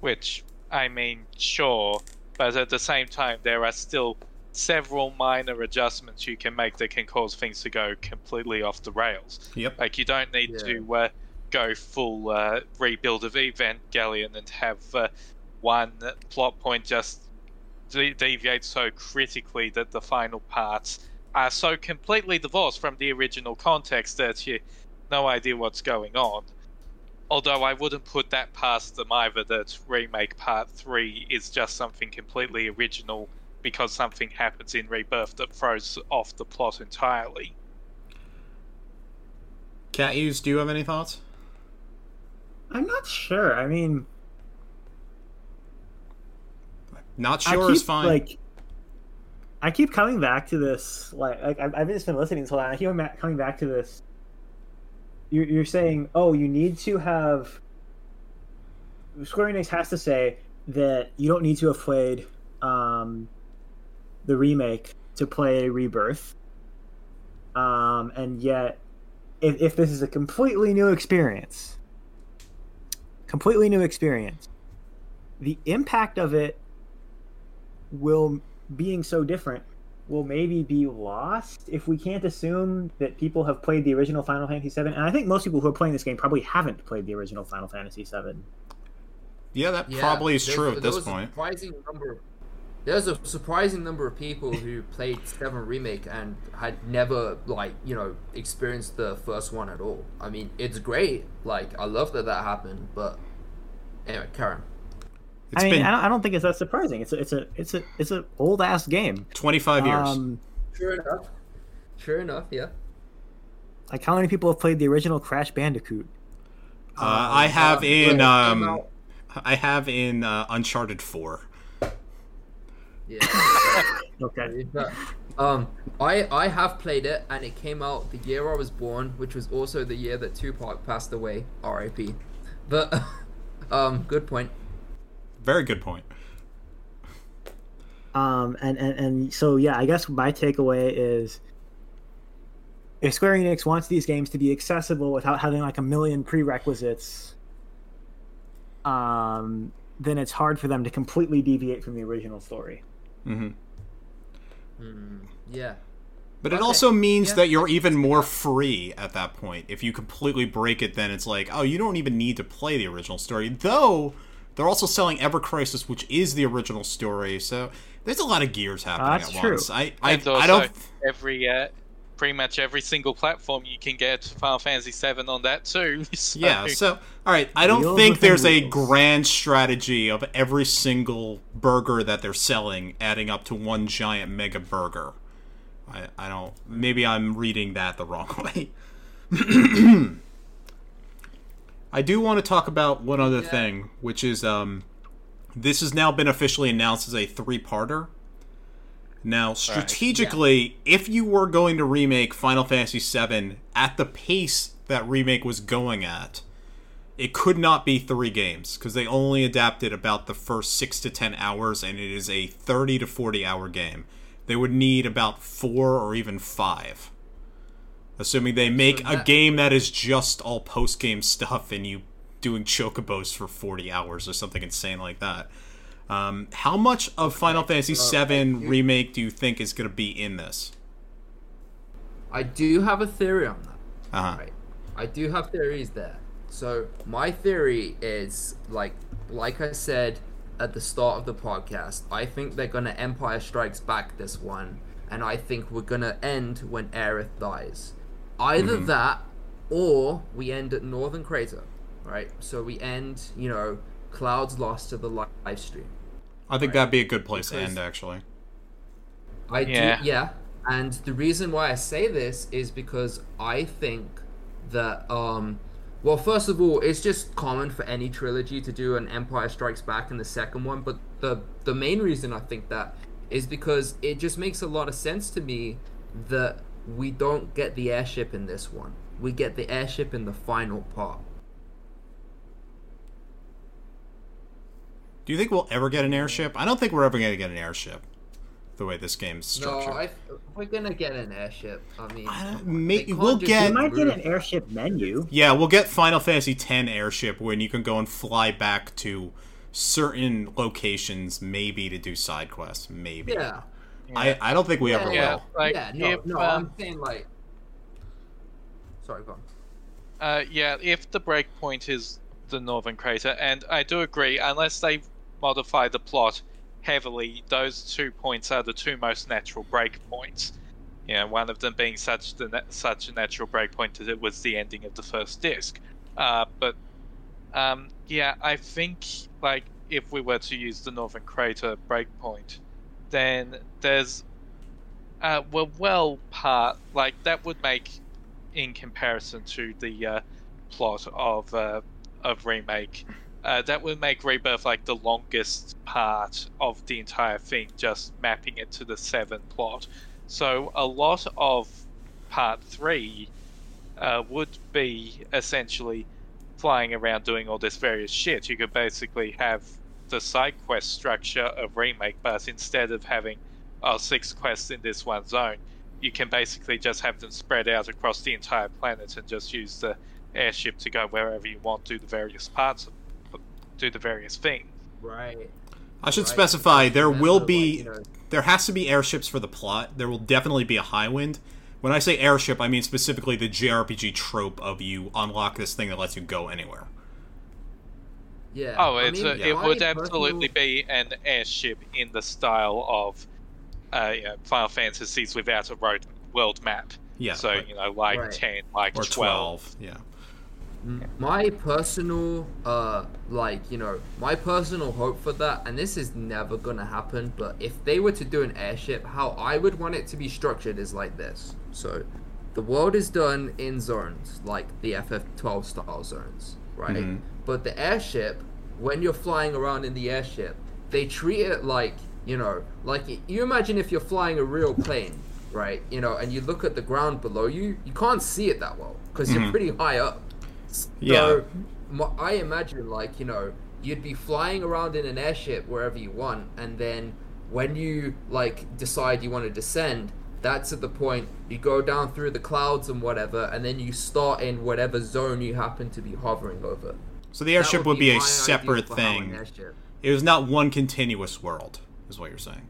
which I mean, sure, but at the same time, there are still several minor adjustments you can make that can cause things to go completely off the rails. Yep. Like you don't need Yeah. to uh, go full uh, rebuild of Event Evangelion and have uh, one plot point just de- deviate so critically that the final parts are so completely divorced from the original context that you have no idea what's going on. Although I wouldn't put that past them either that remake part three is just something completely original because something happens in rebirth that throws off the plot entirely. Catuse. Do you have any thoughts? I'm not sure. I mean, Not sure keep, is fine. Like, I keep coming back to this. Like, like I've, I've just been listening this whole time. I keep coming back- coming back to this. You're, you're saying, oh, you need to have. Square Enix has to say that you don't need to have played um, the remake to play Rebirth. Um, and yet, if, if this is a completely new experience, completely new experience, the impact of it will being so different will maybe be lost if we can't assume that people have played the original Final Fantasy VII. And I think most people who are playing this game probably haven't played the original Final Fantasy VII. yeah, that Yeah, probably is true at this point. Surprising number. There's a surprising number of people who played Seven Remake and had never like you know experienced the first one at all. I mean, it's great. Like I love that that happened, but anyway, Karen. It's I mean, been I, don't, I don't think it's that surprising. It's a, it's a, it's a, it's a old ass game. 25 years. Um, Sure enough. Sure enough, yeah. like how many people have played the original Crash Bandicoot? uh, I have Uh, in when it came um, I have in uh, Uncharted 4. yeah. [LAUGHS] Okay. Um, I I have played it, and it came out the year I was born, which was also the year that Tupac passed away. R.I.P. But, [LAUGHS] um, good point. Very good point. Um, and, and, and so, yeah, I guess my takeaway is if Square Enix wants these games to be accessible without having like a million prerequisites, um, then it's hard for them to completely deviate from the original story. Mm-hmm. Mm, yeah. But it also means Yeah, that you're even more free at that point. If you completely break it, then it's like, oh, you don't even need to play the original story. Though they're also selling Ever Crisis, which is the original story. So there's a lot of gears happening That's at true. once. I I, also, I don't. every uh, pretty much every single platform you can get Final Fantasy VII on that too. [LAUGHS] So, Yeah, so all right, I don't Wheels think within there's a grand strategy of every single burger that they're selling adding up to one giant mega burger. I, I don't maybe I'm reading that the wrong [LAUGHS] way. [CLEARS THROAT] I do want to talk about one other Yeah. thing, which is um this has now been officially announced as a three-parter. Now, strategically, if you were going to remake Final Fantasy VII at the pace that remake was going at, it could not be three games because they only adapted about the first six to ten hours, and it is a thirty to forty hour game. They would need about four or even five, assuming they make a that- game that is just all post game stuff and you doing chocobos for forty hours or something insane like that. Um, how much of Final Fantasy uh, VII remake do you think is going to be in this? I do have a theory on that. Uh-huh. Right. I do have theories there. So my theory is like like I said at the start of the podcast, I think they're gonna Empire Strikes Back this one, and I think we're gonna end when Aerith dies. Either Mm-hmm. that or we end at Northern Crater. Right? So we end, you know, Cloud's lost to the live stream. I think Right. that'd be a good place to end, actually. I Yeah. do, yeah. And the reason why I say this is because I think that, um, well, first of all, it's just common for any trilogy to do an Empire Strikes Back in the second one. But the the main reason I think that is because it just makes a lot of sense to me that we don't get the airship in this one. We get the airship in the final part. Do you think we'll ever get an airship? I don't think we're ever going to get an airship. The way this game's No, structured. I, we're gonna get an airship. I mean, I- may- we'll get- You do might get an airship menu. Yeah, we'll get Final Fantasy X airship when you can go and fly back to certain locations, maybe to do side quests. Maybe. Yeah. I, I don't think we ever Yeah. will. Like, yeah, no, if, no, um, I'm saying like. Sorry, go on. Uh, yeah, if the breakpoint is the Northern Crater, and I do agree, unless they modify the plot heavily, those two points are the two most natural breakpoints. You know, one of them being such the na- such a natural breakpoint that it was the ending of the first disc. Uh, but um, yeah, I think like if we were to use the Northern Crater breakpoint, then there's uh, well, well, part like that would make in comparison to the uh, plot of uh, of remake. Uh, that would make Rebirth like the longest part of the entire thing, just mapping it to the seven plot. So a lot of part three uh, would be essentially flying around doing all this various shit. You could basically have the side quest structure of remake, but instead of having oh, six quests in this one zone, you can basically just have them spread out across the entire planet and just use the airship to go wherever you want, do the various parts, of, do the various things. Right. I should right. specify there Remember, will be there has to be airships for the plot. There will definitely be a Highwind. When I say airship, I mean specifically the JRPG trope of you unlock this thing that lets you go anywhere. Yeah. Oh, I it's mean, a, it my would personal- absolutely be an airship in the style of uh, you know, Final Fantasies without a road world map. Yeah. so right. you know, like Right. ten, like or twelve. 12. Yeah. My personal, uh, like you know, my personal hope for that, and this is never gonna happen. But if they were to do an airship, how I would want it to be structured is like this. So, the world is done in zones, like the FF12 style zones, right? Mhm. But the airship, when you're flying around in the airship, they treat it like you know, like you imagine if you're flying a real plane, right? You know, and you look at the ground below you, you can't see it that well because Mhm. you're pretty high up. Yeah. So, m- I imagine like you know you'd be flying around in an airship wherever you want, and then when you like decide you want to descend, that's at the point you go down through the clouds and whatever, and then you start in whatever zone you happen to be hovering over. So the airship would be my a separate for how an thing. It was not one continuous world, is what you're saying.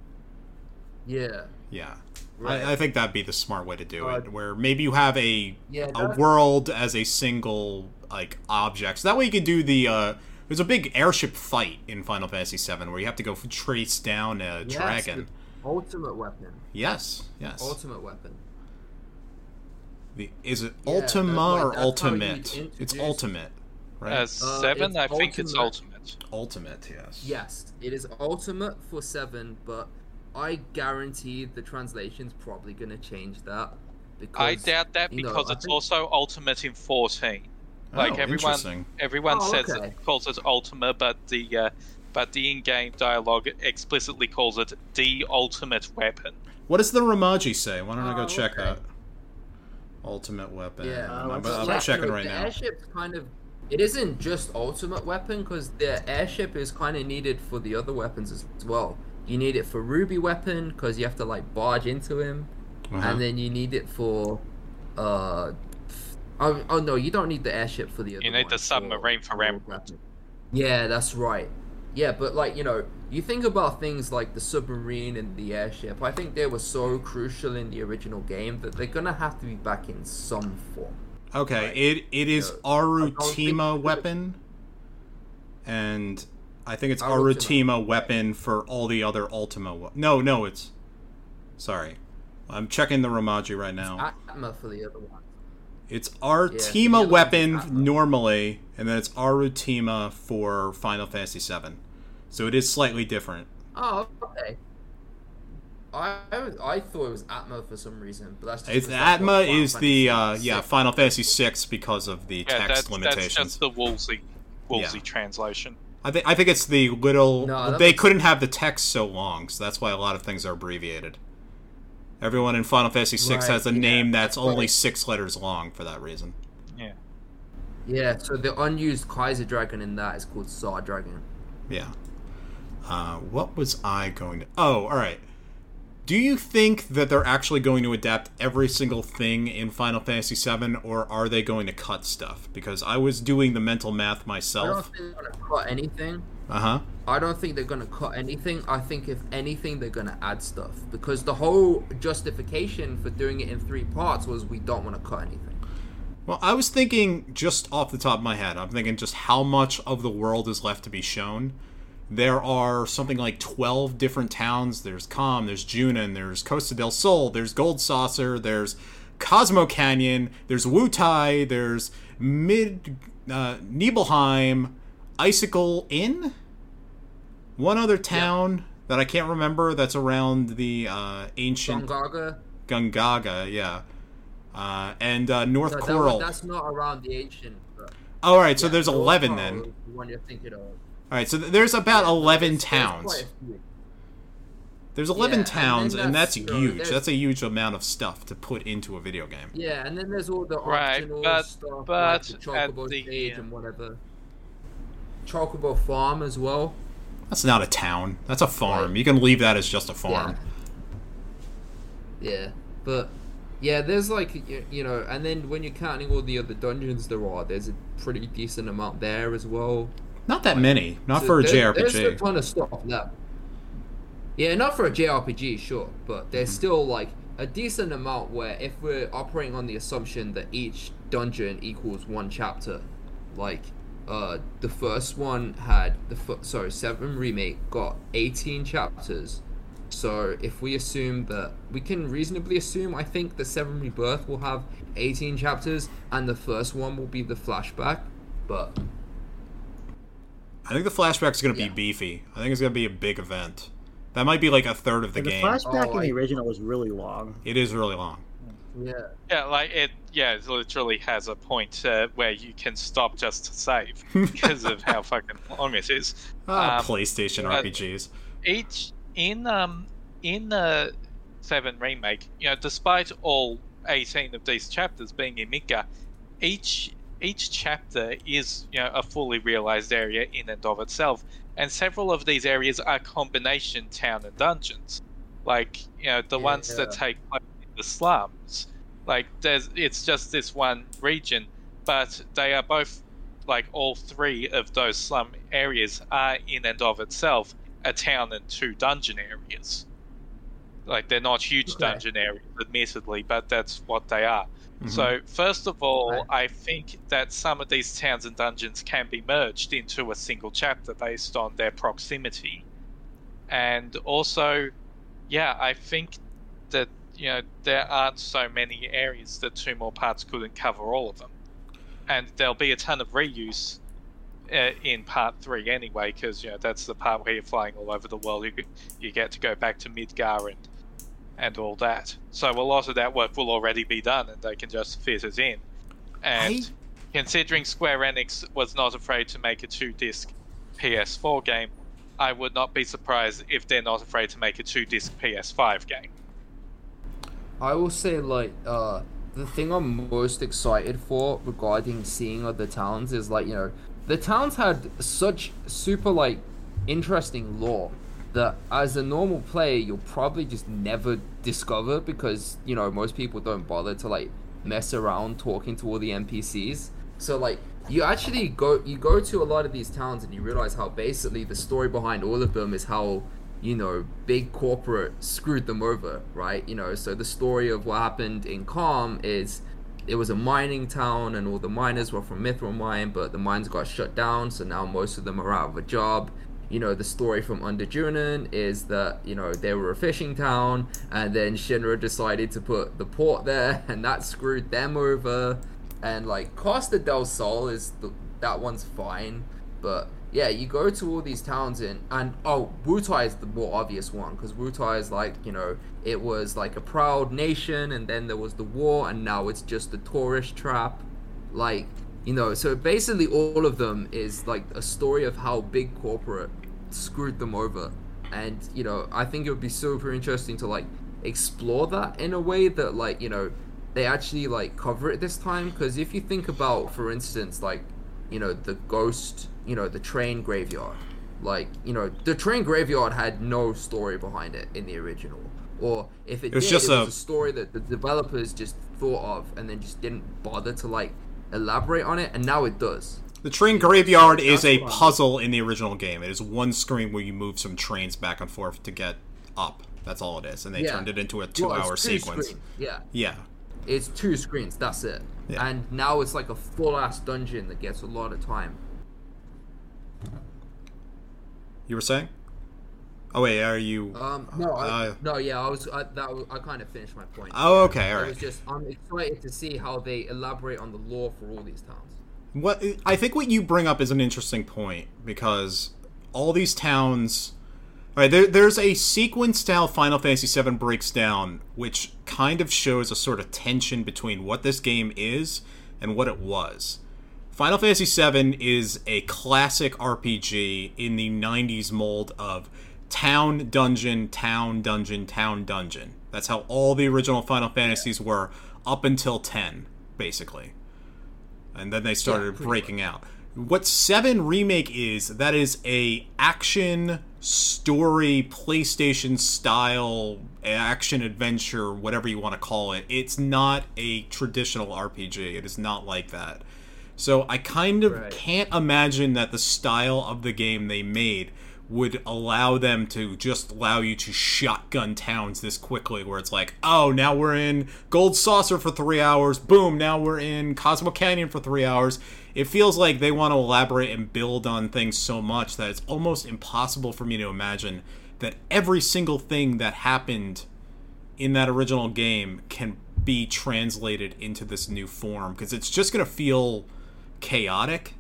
Yeah. Yeah. Right. I, I think that'd be the smart way to do Uh, it, where maybe you have a Yeah, a world as a single like object. So that way you could do the. Uh, there's a big airship fight in Final Fantasy VII where you have to go trace down a Yes, dragon. Ultimate weapon. Yes, yes. Ultimate weapon. The, is it Yeah, Ultima like, or Ultimate? It's Ultimate, right? Uh, seven, it's I think it's ultimate. ultimate. Ultimate, yes. Yes, it is ultimate for seven, but I guarantee the translation's probably gonna change that. Because I doubt that you know, because it's think- also ultimate in 14. Oh, Like everyone, everyone Oh, says okay. it calls it Ultima, but the uh, but the in-game dialogue explicitly calls it the ultimate weapon. What does the Romaji say? Why don't I go Oh, check okay. that? Ultimate weapon. Yeah, I'm, Uh, I'm I'm check. checking no, right the now. airship's kind of. It isn't just ultimate weapon because the airship is kind of needed for the other weapons as well. You need it for Ruby weapon because you have to like barge into him, Uh-huh. and then you need it for. Uh, oh, oh no, you don't need the airship for the other. You need the submarine for Rogue Emerald. weapon. Yeah, that's right. Yeah, but like you know, you think about things like the submarine and the airship. I think they were so crucial in the original game that they're gonna have to be back in some form. Okay, Right. it it is Arutima weapon, and I think it's Arutima. Arutima weapon for all the other Ultima. No, no, it's sorry. I'm checking the Romaji right now. Atma for the other one. It's Artima other weapon normally, and then it's Arutima for Final Fantasy VII. So it is slightly different. Oh, okay. I I, thought it was Atma for some reason, but that's just It's 'cause that's what Atma Final is the uh, yeah Final Fantasy VI because of the Yeah, text that's, that's limitations. just the Woolsey Woolsey Yeah. translation. I think I think it's the little. No, they couldn't have the text so long, so that's why a lot of things are abbreviated. Everyone in Final Fantasy VI Right, has a yeah, name that's right. only six letters long for that reason. Yeah. Yeah, so the unused Kaiser Dragon in that is called Tsar Dragon. Yeah. Uh, what was I going to? Oh, all right. Do you think that they're actually going to adapt every single thing in Final Fantasy VII, or are they going to cut stuff? Because I was doing the mental math I don't myself. think they're gonna cut anything. Uh huh. I don't think they're gonna cut anything. I think if anything, they're gonna add stuff because the whole justification for doing it in three parts was we don't want to cut anything. Well, I was thinking just off the top of my head, I'm thinking just how much of the world is left to be shown. There are something like 12 different towns. There's Kalm, there's Junon, there's Costa del Sol, there's Gold Saucer, there's Cosmo Canyon, there's Wutai, there's Mid uh, Nibelheim, Icicle Inn, one other town that I can't remember that's around the uh, ancient Gongaga. Gungaga, yeah. Uh, and uh, North No, that Corel. one- that's not around the ancient. All right, so yeah, there's North 11 Corel then. The one you're thinking of. All right, so th- there's about Yeah, 11 there's- there's towns. quite. There's 11 and towns, and that's, that's, huge. there's- That's a huge amount of stuff to put into a video game. Yeah, and then there's all the Right, optional but- stuff, but like the at Chocobo the stage end- and whatever. Chocobo Farm as well. That's not a town. That's a farm. Right. You can leave that as just a farm. Yeah. Yeah, but yeah, there's like y- you know, and then when you're counting all the other dungeons there are, there's a pretty decent amount there as well. Not that many. Not So for a there- There's a JRPG. ton of stuff. Yeah, not for a JRPG, sure, but there's Mm-hmm. still like a decent amount where if we're operating on the assumption that each dungeon equals one chapter, like uh the first one had the fir- sorry seven remake got 18 chapters. So if we assume that we can reasonably assume, I think the seven rebirth will have 18 chapters, and the first one will be the flashback. But I think the flashback is going to Yeah. be beefy. I think it's going to be a big event. That might be like a third of the the game. The flashback Oh, in the original was really long. It is really long. yeah. Yeah, like it. Yeah, it literally has a point uh, where you can stop just to save [LAUGHS] because of how fucking long it is. Ah, Um, PlayStation RPGs. each in um in the seven remake, you know, despite all eighteen of these chapters being in Midgar, each each chapter is you know a fully realized area in and of itself, and several of these areas are combination town and dungeons, like you know the ones that take place in the slums. Like there's it's just this one region, but they are both like all three of those slum areas are in and of itself a town and two dungeon areas. Like they're not huge dungeon areas, admittedly, but that's what they are. Mhm. So first of all, Right. I think that some of these towns and dungeons can be merged into a single chapter based on their proximity. And also, yeah, I think that you know there aren't so many areas that two more parts couldn't cover all of them, and there'll be a ton of reuse uh, in part three anyway, because you know that's the part where you're flying all over the world. You you get to go back to Midgar and and all that. So a lot of that work will already be done, and they can just fit it in. And I- considering Square Enix was not afraid to make a two-disc PS4 game, I would not be surprised if they're not afraid to make a two-disc PS5 game. I will say like uh the thing I'm most excited for regarding seeing other towns is like you know the towns had such super like interesting lore that as a normal player you'll probably just never discover because you know most people don't bother to like mess around talking to all the NPCs. So like you actually go you go to a lot of these towns and you realize how basically the story behind all of them is how you know big corporate screwed them over, right? You know, so the story of what happened in Kalm is it was a mining town and all the miners were from Mithril Mine, but the mines got shut down, so now most of them are out of a job. You know, the story from Under Junon is that, you know, they were a fishing town, and then Shinra decided to put the port there, [LAUGHS] and that screwed them over. And, like, Costa del Sol is, the, that one's fine, but yeah, you go to all these towns and and oh, Wutai is the more obvious one because Wutai is like you know it was like a proud nation and then there was the war and now it's just a tourist trap, like you know. So basically, all of them is like a story of how big corporate screwed them over, and you know I think it would be super interesting to like explore that in a way that like you know they actually like cover it this time. Because if you think about for instance like you know the ghost you know the train graveyard like you know the train graveyard had no story behind it in the original. Or if it, It was did, just it was a- a story that the developers just thought of and then just didn't bother to like elaborate on it. And now it does The train graveyard is a puzzle in the original game. It is one screen where you move some trains back and forth to get up. That's all it is. And they Yeah. turned it into a two-hour two sequence. screens, yeah Yeah. it's two screens that's it Yeah. and now it's like a full ass dungeon that gets a lot of time You were saying? Oh wait, are you? um no I, Uh, no yeah i was i that was, i kind of finished my point oh, okay, all It right. was just I'm excited to see how they elaborate on the lore for all these towns. What I think what you bring up is an interesting point because all these towns. All right, there, there's a sequence style Final Fantasy VII breaks down, which kind of shows a sort of tension between what this game is and what it was. Final Fantasy VII is a classic RPG in the 90s mold of town, dungeon, town, dungeon, town, dungeon. That's how all the original Final Fantasies were up until 10, basically and then they started pretty breaking out. What Seven Remake is, that is a action story PlayStation style action adventure, whatever you want to call it. It's not a traditional RPG. It is not like that. So I kind of Right. can't imagine that the style of the game they made would allow them to just allow you to shotgun towns this quickly where it's like oh now we're in gold saucer for three hours. Boom now we're in cosmo canyon for three hours. It feels like they want to elaborate and build on things so much that it's almost impossible for me to imagine that every single thing that happened in that original game can be translated into this new form because it's just going to feel chaotic.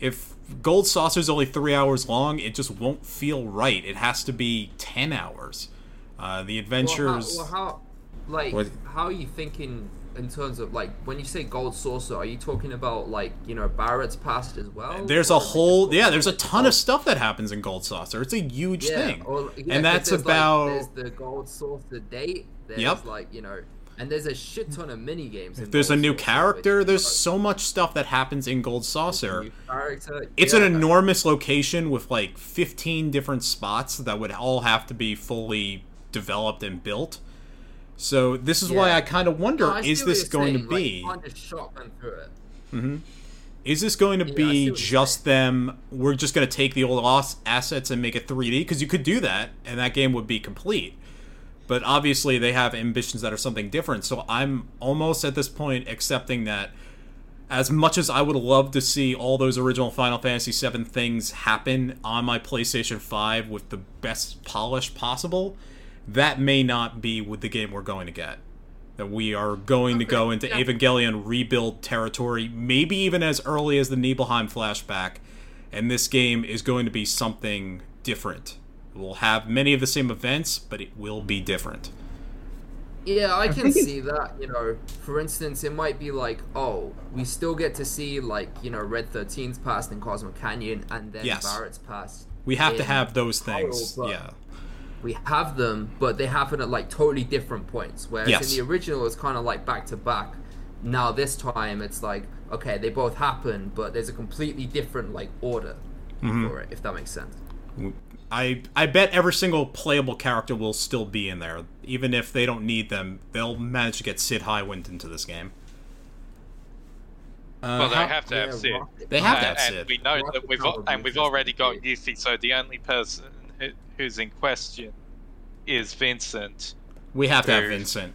If gold saucer is only three hours long it just won't feel right it has to be 10 hours uh, the adventures Well, how, well, how like What- how are you thinking in terms of like when you say gold saucer? Are you talking about like you know Barret's past as well? there's Or a is it just whole yeah there's a ton of stuff that happens in gold saucer it's a huge yeah, thing or- yeah, 'cause and that's there's, like, about there's the gold saucer date. There's Yep. like you know, and there's a shit ton of mini games. if there's a new character there's so much stuff that happens in gold saucer. It's yeah. an enormous location with like 15 different spots that would all have to be fully developed and built. So this is why I kind of wonder No, is this going saying, to be? you can't just shotgun through it. Mm-hmm. Is this going to Yeah, be just them? We're just going to take the old assets and make it 3D because you could do that, and that game would be complete. But obviously, they have ambitions that are something different. So I'm almost at this point accepting that, as much as I would love to see all those original Final Fantasy VII things happen on my PlayStation 5 with the best polish possible, that may not be with the game we're going to get that we are going to go into yeah. Evangelion rebuild territory, maybe even as early as the Nibelheim flashback, and this game is going to be something different. It will have many of the same events, but it will be different. Yeah, I can see that. You know, for instance, it might be like, oh, we still get to see like you know Red 13's past in Cosmo Canyon, and then Yes. Barret's past. We have to have those things. Corel, Yeah. We have them, but they happen at like totally different points. Whereas Yes. in the original, it's kind of like back to back. Now this time, it's like okay, they both happen, but there's a completely different like order Mm-hmm. for it. If that makes sense. I I bet every single playable character will still be in there. Even if they don't need them, they'll manage to get Sid Highwind into this game. Uh, Well, they how- have to have Yeah, Sid. They have to Uh, have and Sid. we know Rocket that we've Power and we've already got would Yuffie, so the only person who, who's in question is Vincent. we have to have Vincent.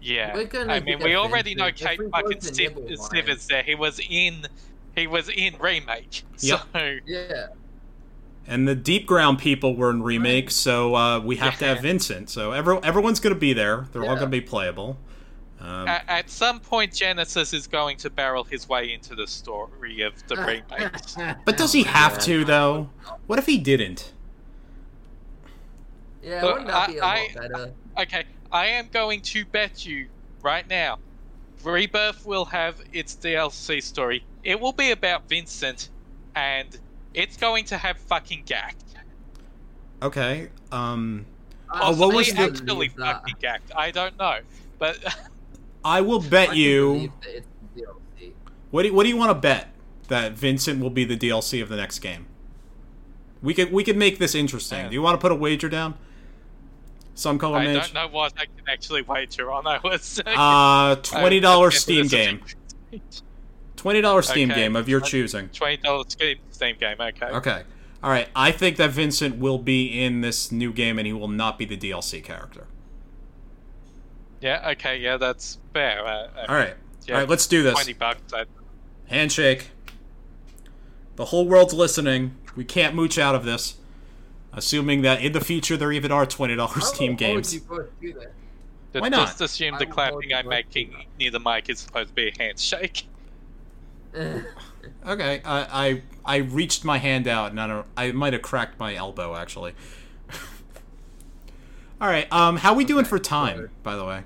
Yeah, We're gonna I mean we already know Vincent. If Kate we go fucking to Stiv- Nibelheim- there. He was in, he was in remake. [LAUGHS] Yep. So Yeah. And the Deepground people were in remake, Right. so uh, we have to have Vincent. So every, everyone's going to be there. They're all going to be playable. Um, at, at some point, Genesis is going to barrel his way into the story of the [LAUGHS] remakes. but does he have to though? What if he didn't? Yeah, Look, wouldn't that be a I- lot better? Okay, I am going to bet you right now, Rebirth will have its DLC story. It will be about Vincent, and it's going to have fucking Gackt. Okay. Um, Oh, what was Possibly the- actually fucking Gackt? I don't know, but [LAUGHS] I will bet can you. believe that it's DLC. What do you, What do you want to bet that Vincent will be the DLC of the next game? We could we could make this interesting. Yeah. Do you want to put a wager down? Some color match. I mage. don't know what I can actually wager on. I was Uh, [LAUGHS] twenty dollars Steam This is game. [LAUGHS] Twenty dollars Steam Okay. game of your choosing. Twenty dollars Steam Steam game. Okay. Okay. All right. I think that Vincent will be in this new game, and he will not be the DLC character. Yeah. Okay. Yeah, that's fair. Uh, uh, All right. Yeah, All right. Let's do this. Twenty bucks. I, Handshake. The whole world's listening. We can't mooch out of this. Assuming that in the future there even are twenty dollars I Steam will hold games. you both to that. just, Why not? Just assume the will clapping I'm making near the mic is supposed to be a handshake. Okay. I, I I reached my hand out, and I don't. I might have cracked my elbow actually. [LAUGHS] All right. Um. How we doing Okay, for time? so- By the way.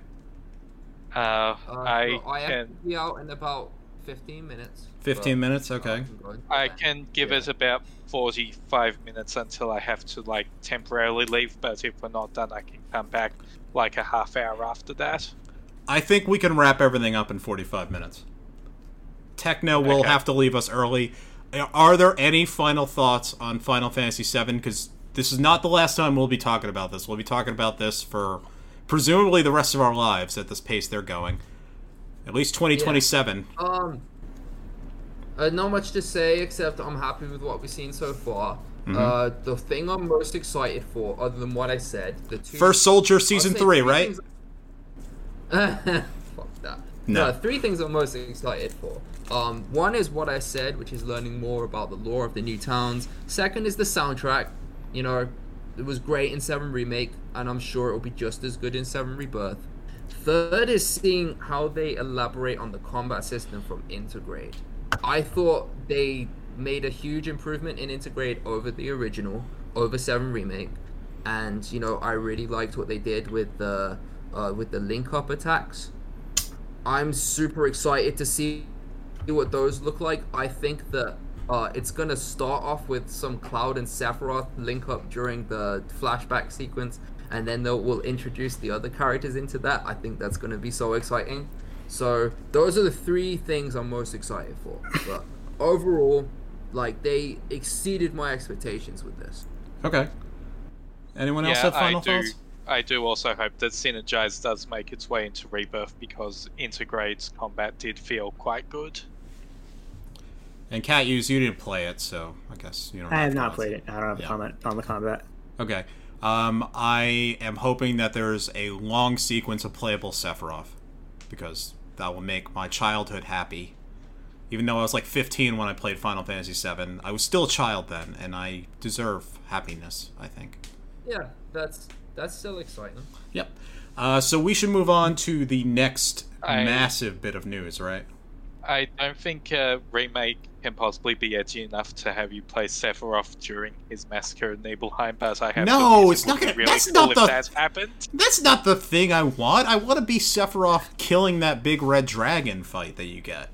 Uh, Uh, I so I have to be out in about 15 minutes. Fifteen but, minutes. Okay. can I can give Yeah. it about forty five minutes until I have to like temporarily leave. But if we're not done, I can come back like a half hour after that. I think we can wrap everything up in 45 minutes. Techno will Okay. have to leave us early. Are there any final thoughts on Final Fantasy VII? Because this is not the last time we'll be talking about this. We'll be talking about this for presumably the rest of our lives at this pace they're going. At least 2027. Um, uh, not much to say except I'm happy with what we've seen so far. Mm-hmm. Uh, the thing I'm most excited for, other than what I said, the two First Soldier Season three right? [LAUGHS] No. No. three things I'm most excited for. Um, one is what I said, which is learning more about the lore of the new towns. Second is the soundtrack. You know, it was great in Seven Remake, and I'm sure it will be just as good in Seven Rebirth. Third is seeing how they elaborate on the combat system from Intergrade. I thought they made a huge improvement in Intergrade over the original, over Seven Remake, and you know I really liked what they did with the uh, with the link up attacks. I'm super excited to see what those look like. I think that uh, it's gonna start off with some Cloud and Sephiroth link up during the flashback sequence, and then they'll will introduce the other characters into that. I think that's gonna be so exciting. So those are the three things I'm most excited for. But overall, like they exceeded my expectations with this. Okay. Anyone else yeah, have I final do. Thoughts? I do also hope that Synergize does make its way into Rebirth because Intergrade's combat did feel quite good. And Catuse, you didn't play it, so I guess you don't. I have to not comment. played it. I don't have Yeah. a comment on the combat. Okay. Um, I am hoping that there's a long sequence of playable Sephiroth because that will make my childhood happy. Even though I was like 15 when I played Final Fantasy VII, I was still a child then, and I deserve happiness. I think. Yeah, that's that's still exciting. Yep. Uh, so we should move on to the next I- massive bit of news, right? I don't think uh, remake can possibly be edgy enough to have you play Sephiroth during his massacre in Nibelheim, but I have No, it's not gonna- Really that's cool not the- that happened. That's not the thing I want. I want to be Sephiroth killing that big red dragon fight that you get,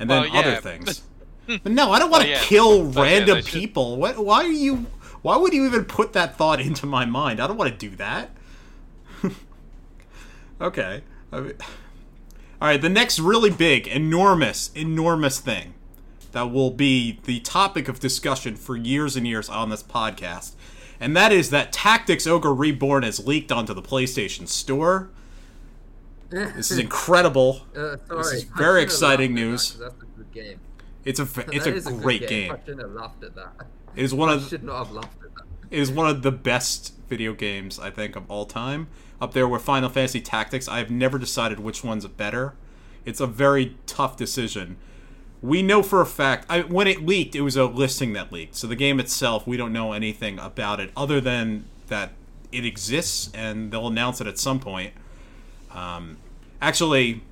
and then Well, yeah, other things. [LAUGHS] but no, I don't want to Well, yeah, kill but yeah, random should- people. What? Why are you? Why would you even put that thought into my mind? I don't want to do that. [LAUGHS] okay. I mean- [SIGHS] all right. The next really big, enormous, enormous thing that will be the topic of discussion for years and years on this podcast, and that is that Tactics Ogre Reborn has leaked onto the PlayStation Store. [LAUGHS] This is incredible. Uh, This is very exciting that, news. 'cause That's a good game. It's a [LAUGHS] it's That a is good great game. I shouldn't have laughed at that. It is one I of should not have laughed at that. it is one of the best video games I think of all time. Up there with Final Fantasy Tactics. I have never decided which one's better. It's a very tough decision. We know for a fact I, when it leaked, it was a listing that leaked. So the game itself, we don't know anything about it other than that it exists and they'll announce it at some point. Um, actually,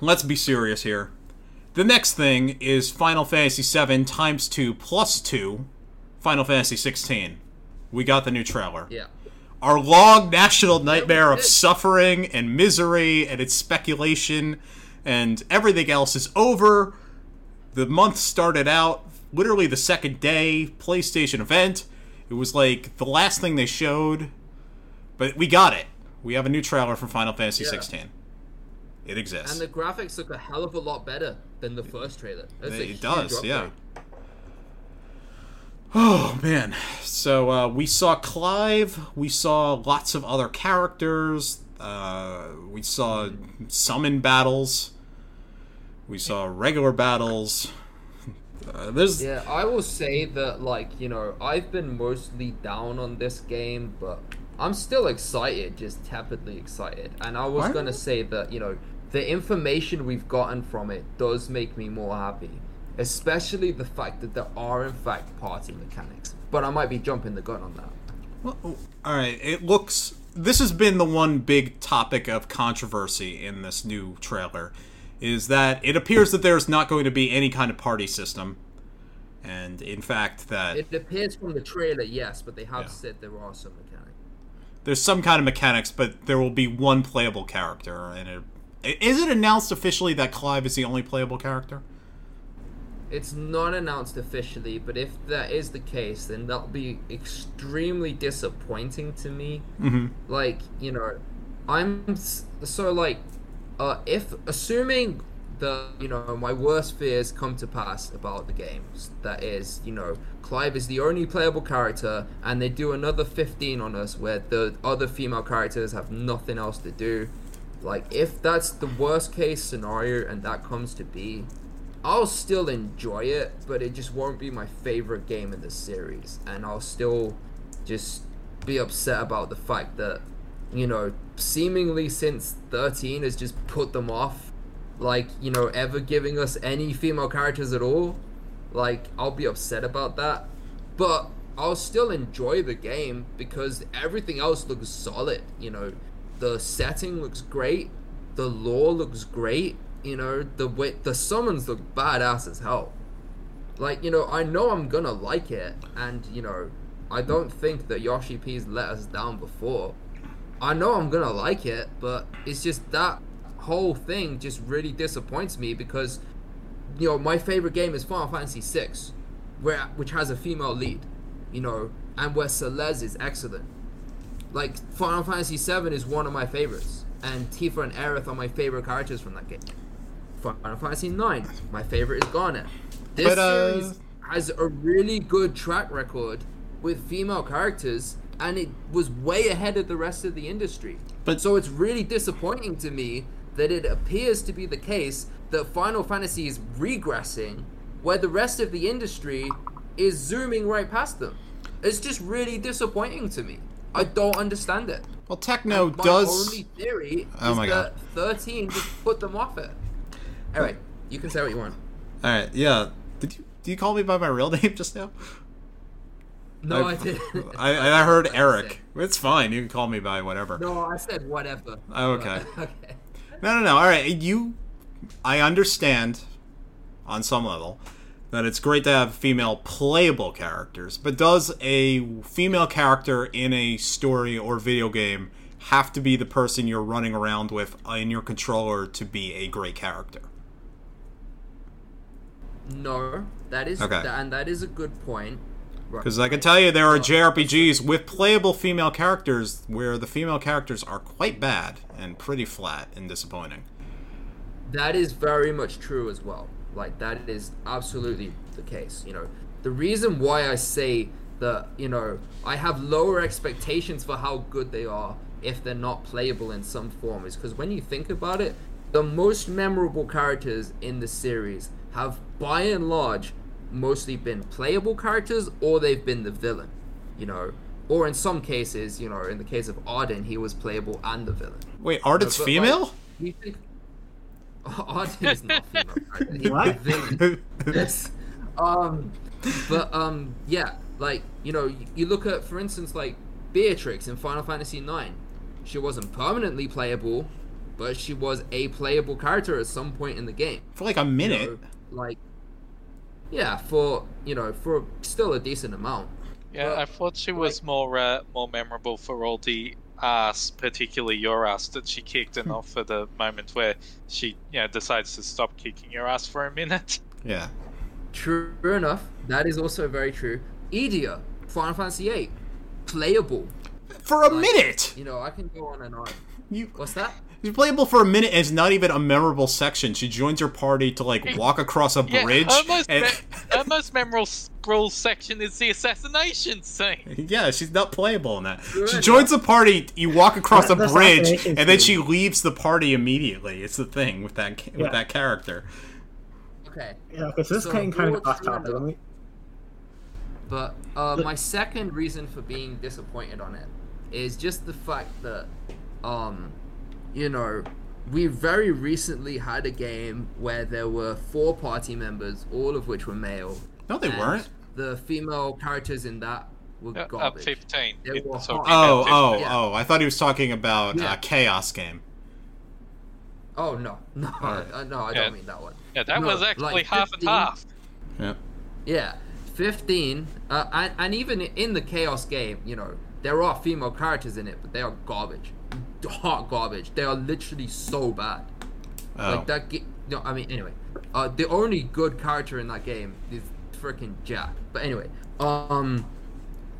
let's be serious here. The next thing is Final Fantasy VII times two plus two, Final Fantasy 16. We got the new trailer. Yeah. Our long national nightmare of suffering and misery and its speculation and everything else is over. The month started out literally the second day PlayStation event. It was like the last thing they showed, but we got it. We have a new trailer for Final Fantasy Yeah. 16. It exists. And the graphics look a hell of a lot better than the first trailer. That's It does, yeah. Oh man! So uh, we saw Clive. We saw lots of other characters. Uh, we saw summon battles. We saw regular battles. Uh, there's Yeah, I will say that, like, you know, I've been mostly down on this game, but I'm still excited, just tepidly excited. And I was gonna say that, you know, the information we've gotten from it does make me more happy. Especially the fact that there are, in fact, party mechanics. But I might be jumping the gun on that. Well, all right. It looks. This has been the one big topic of controversy in this new trailer, is that it appears that there's not going to be any kind of party system, and in fact that It appears from the trailer, yes, but they have Yeah. said there are some mechanics. there's some kind of mechanics, but there will be one playable character. And it, is it announced officially that Clive is the only playable character? It's not announced officially, but if that is the case, then that'll be extremely disappointing to me. Mm-hmm. Like, you know, I'm so like, uh, if assuming the you know my worst fears come to pass about the games, that is, you know, Clive is the only playable character, and they do another 15 on us where the other female characters have nothing else to do. Like, if that's the worst case scenario and that comes to be, I'll still enjoy it, but it just won't be my favorite game in the series, and I'll still just be upset about the fact that, you know, seemingly since 13 has just put them off, like, you know, ever giving us any female characters at all. Like, I'll be upset about that, but I'll still enjoy the game because everything else looks solid, you know. The setting looks great, the lore looks great, you know, the way the summons look badass as hell. Like, you know, I know I'm gonna like it, and you know, I don't think that Yoshi P's let us down before. I know I'm gonna like it, but it's just that whole thing just really disappoints me because, you know, my favorite game is Final Fantasy VI, where which has a female lead, you know, and where Celeste is excellent. Like Final Fantasy VII is one of my favorites, and Tifa and Aerith are my favorite characters from that game. Final Fantasy IX, my favorite is Garnet. This But, uh, series has a really good track record with female characters, and it was way ahead of the rest of the industry. But- so it's really disappointing to me that it appears to be the case that Final Fantasy is regressing where the rest of the industry is zooming right past them. It's just really disappointing to me. I don't understand it. Well, Techno My does. only theory Oh is my that 13 just put them off it. Anyway, you can say what you want. All right, yeah. Did you did you call me by my real [LAUGHS] name just now? No, I- I, didn't. [LAUGHS] I I heard [LAUGHS] Eric. It's fine. You can call me by whatever. No, I said whatever. Oh, okay. Okay. No, no, no. All right, you. I understand, on some level, that it's great to have female playable characters, but does a female character in a story or video game have to be the person you're running around with in your controller to be a great character? No, that is Okay. and that is a good point. Right. Because I can tell you there are. JRPGs with playable female characters where the female characters are quite bad and pretty flat and disappointing. That is very much true as well. Like that is absolutely the case. You know, the reason why I say that you know I have lower expectations for how good they are if they're not playable in some form is because when you think about it, the most memorable characters in the series have by and large mostly been playable characters or they've been the villain. You know. Or in some cases, you know, in the case of Ardyn, he was playable and the villain. Wait, Ardyn's But, like, female? you think [LAUGHS] Ardyn is not female. character. [LAUGHS] He's What? the villain. Yes. Um, but um, yeah, like you know, you, you look at, for instance, like Beatrix in Final Fantasy IX. She wasn't permanently playable, but she was a playable character at some point in the game. For like a you minute. know, like, yeah, for you know, for still a decent amount. Yeah, Well, I thought she was more uh, more memorable for all the ass, particularly your ass, that she kicked, and not for the moment where she, you know, decides to stop kicking your ass for a minute. [LAUGHS] Yeah. True enough, that is also very true. Edea, Final Fantasy VIII, playable. For a Like, minute! You know, I can go on and on. You, What's that? She's playable for a minute and it's not even a memorable section. She joins your party to like [LAUGHS] walk across a Yeah, bridge. her most, and, me- [LAUGHS] her most memorable section is the assassination scene. yeah, she's not playable in that. Sure She joins the party, you walk across a bridge, and then she leaves the party immediately. It's the thing with that with Yeah. that character. Okay. Yeah, okay, so this So is kind of what's off topic. your- But uh, my second reason for being disappointed on it is just the fact that, um, you know, we very recently had a game where there were four party members, all of which were male. No, they and weren't. The female characters in that were Uh, up garbage. 15. They were so hot. Oh, oh, Yeah. oh! I thought he was talking about Yeah. uh, Chaos Game. Oh no, no, [LAUGHS] Alright. uh, no, I Yeah. don't mean that one. Yeah, that No, was actually like half and 15. half. Yeah. Yeah, 15, uh, and, and even in the Chaos game, you know, there are female characters in it, but they are garbage. Hot garbage. They are literally so bad. Oh. Like that. Ga- no, I mean, anyway, uh, the only good character in that game is freaking Jack. But anyway, um,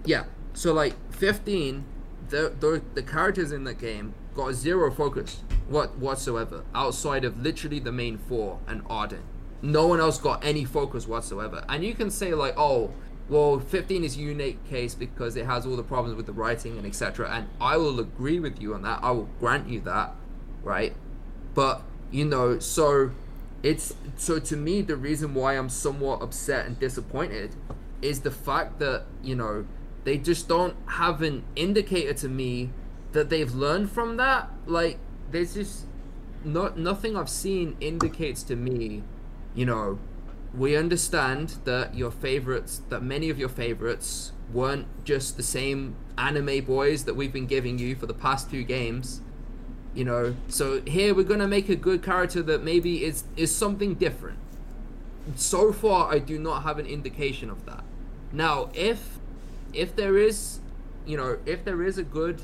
yeah. So like 15, the the, the characters in that game got zero focus what whatsoever outside of literally the main four and Ardyn. No one else got any focus whatsoever. And you can say like, oh, well, 15 is a unique case because it has all the problems with the writing and etc. And I will agree with you on that. I will grant you that, right? But you know, so it's so to me the reason why I'm somewhat upset and disappointed is the fact that you know they just don't have an indicator to me that they've learned from that. Like there's just not nothing I've seen indicates to me, you know, we understand that your favorites, that many of your favorites weren't just the same anime boys that we've been giving you for the past two games you know? So here we're gonna make a good character that maybe is is something different. So far i do not have an indication of that. Now if if there is you know if there is a good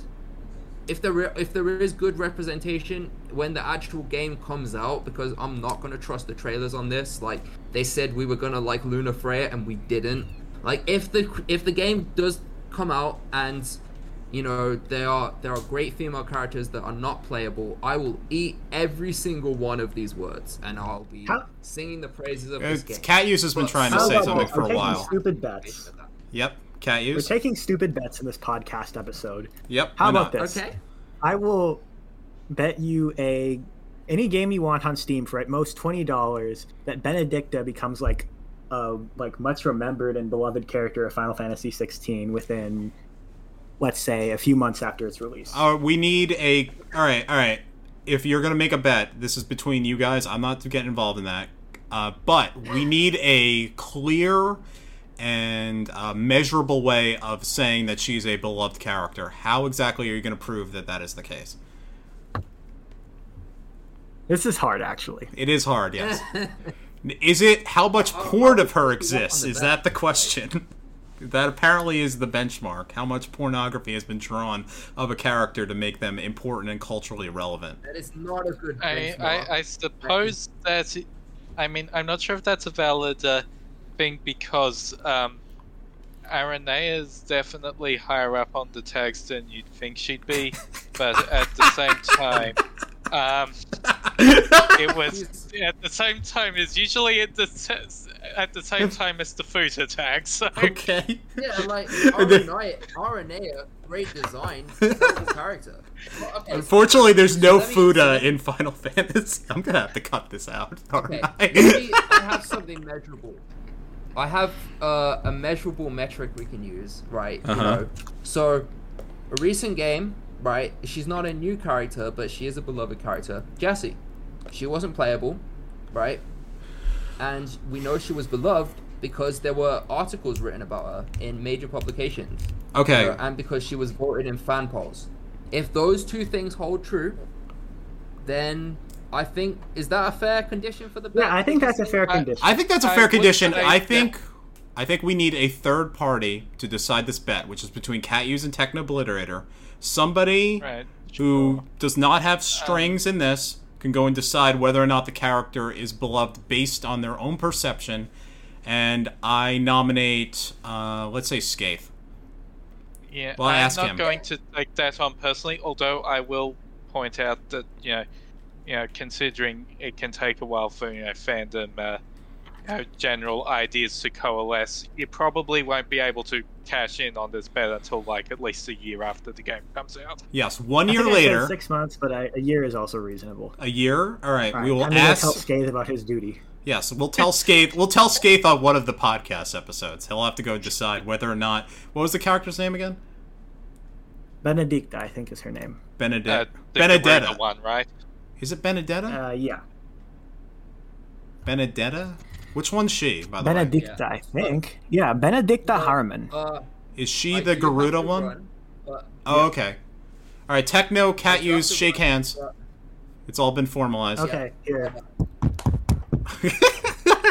if there if there is good representation when the actual game comes out because i'm not gonna trust the trailers on this like they said we were gonna like Lunafreya and we didn't like if the if the game does come out and you know there are there are great female characters that are not playable i will eat every single one of these words and i'll be How- singing the praises of this It's, game Catuse has been But trying to say something for We're a while. Stupid bets. Yep. Cat We're taking stupid bets in this podcast episode. Yep. How about not? this? okay I will bet you a any game you want on Steam for at most twenty dollars that Benedikta becomes like a like much remembered and beloved character of Final Fantasy 16 within, let's say, a few months after its release. Uh, we need a. All right, all right. If you're gonna make a bet, this is between you guys. I'm not getting involved in that. Uh, but we need a clear and uh, measurable way of saying that she's a beloved character. How exactly are you going to prove that that is the case? This is hard, actually. It is hard, yes. [LAUGHS] is it how much porn of her exists? Is that the question? [LAUGHS] that apparently is the benchmark. How much pornography has been drawn of a character to make them important and culturally relevant? That is not a good I. I, I suppose that. I mean, I'm not sure if that's a valid uh, thing because um, Aranea is definitely higher up on the tags than you'd think she'd be, but at the same time, um, [LAUGHS] it was at the same time is usually at the t- at the same [LAUGHS] time as the footer tag. So okay. Yeah, [LAUGHS] like Aranea, Aranea, great design, character. Well, okay, so- Unfortunately, there's no let me- Fuda in Final Fantasy. I'm gonna have to cut this out. aren't Okay, I? maybe I have something measurable. I have uh, a measurable metric we can use, right? You Uh-huh. know, so a recent game, right? She's not a new character, but she is a beloved character. Jessie, she wasn't playable, right? And we know she was beloved because there were articles written about her in major publications, okay. and because she was voted in fan polls. If those two things hold true, then I think is that a fair condition for the bet? Yeah, I think that's a fair condition. I think that's a fair would condition. I that- think I think we need a third party to decide this bet, which is between Catuse and Technobliterator. Somebody right. who does not have strings in this can go and decide whether or not the character is beloved based on their own perception. And I nominate, uh, let's say, Skaith. Yeah, Well, I I'm ask not him. going to take that on personally. Although I will point out that you know, you know, considering it can take a while for you know fandom, uh, you know, general ideas to coalesce, you probably won't be able to cash in on this bet until like at least a year after the game comes out. Yes, one I year think I said later, six months, but I, a year is also reasonable. a year. All right, All we right, will I'm gonna tell ask. Skaith about his duty. Yes, we'll tell Skaith. We'll tell Skaith on one of the podcast episodes. He'll have to go decide whether or not. What was the character's name again? Benedikta, I think is her name. Uh, Benedetta. the Benedetta. One, right? Is it Benedetta? Uh, yeah, Benedetta? Which one's she, by the way? Benedikta, I think. Yeah, Benedikta Uh, Harman. Uh, Is she I the Garuda one? run, but- Oh, okay. All right, Techno, Cat I do have Use, shake run, hands. but- It's all been formalized. Okay, here.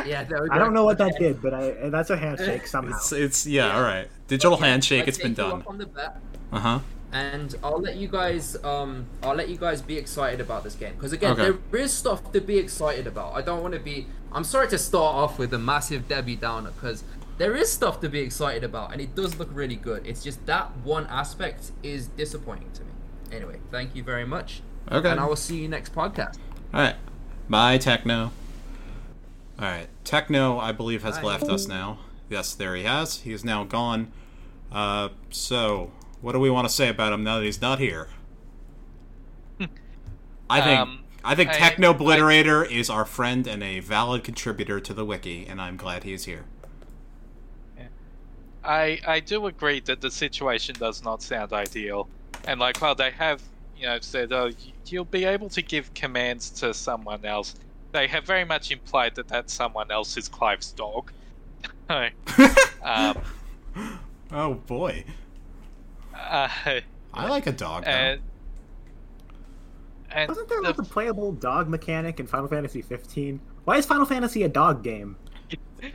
Yeah, there [LAUGHS] we I don't know what that Okay. did, but I that's a handshake [LAUGHS] somehow. It's it's yeah, all right. Digital handshake. I It's been done. up on the bet, Uh huh. And I'll let you guys um I'll let you guys be excited about this game because again Okay. there is stuff to be excited about. I don't want to be. I'm sorry to start off with a massive Debbie Downer because there is stuff to be excited about and it does look really good. It's just that one aspect is disappointing to me. Anyway, thank you very much, Okay. and I will see you next podcast. All right. Bye, Techno. All right. Techno, I believe, has Bye. left us now. Yes, there he has. He is now gone. Uh, so, what do we want to say about him now that he's not here? I think Um, I think Techno Obliterator is our friend and a valid contributor to the wiki, and I'm glad he's here. I I do agree that the situation does not sound ideal, and like while they have you know said oh you'll be able to give commands to someone else, they have very much implied that that someone else is Clive's dog. [LAUGHS] [LAUGHS] um, oh boy, uh, I like a dog. And and Wasn't there the- like a playable dog mechanic in Final Fantasy 15? Why is Final Fantasy a dog game?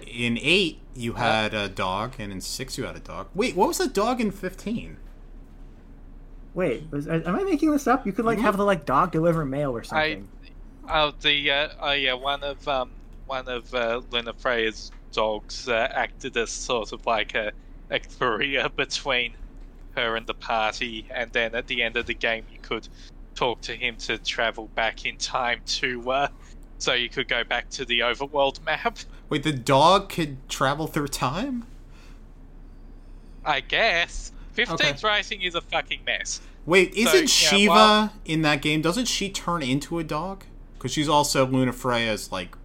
in eight, you had a dog, and in six, you had a dog. Wait, what was the dog in fifteen? Wait, was, am I making this up? You could like have the like dog deliver mail or I something. oh the uh, oh yeah one of um one of uh, Lunafreya's dogs uh, acted as sort of like a a courier [LAUGHS] between her and the party, and then at the end of the game you could talk to him to travel back in time to uh, so you could go back to the overworld map. [LAUGHS] Wait, the dog could travel through time? I guess. 15th writing is a fucking mess. Wait, isn't yeah, Shiva well- in that game? Doesn't she turn into a dog? Because she's also Lunafreya's like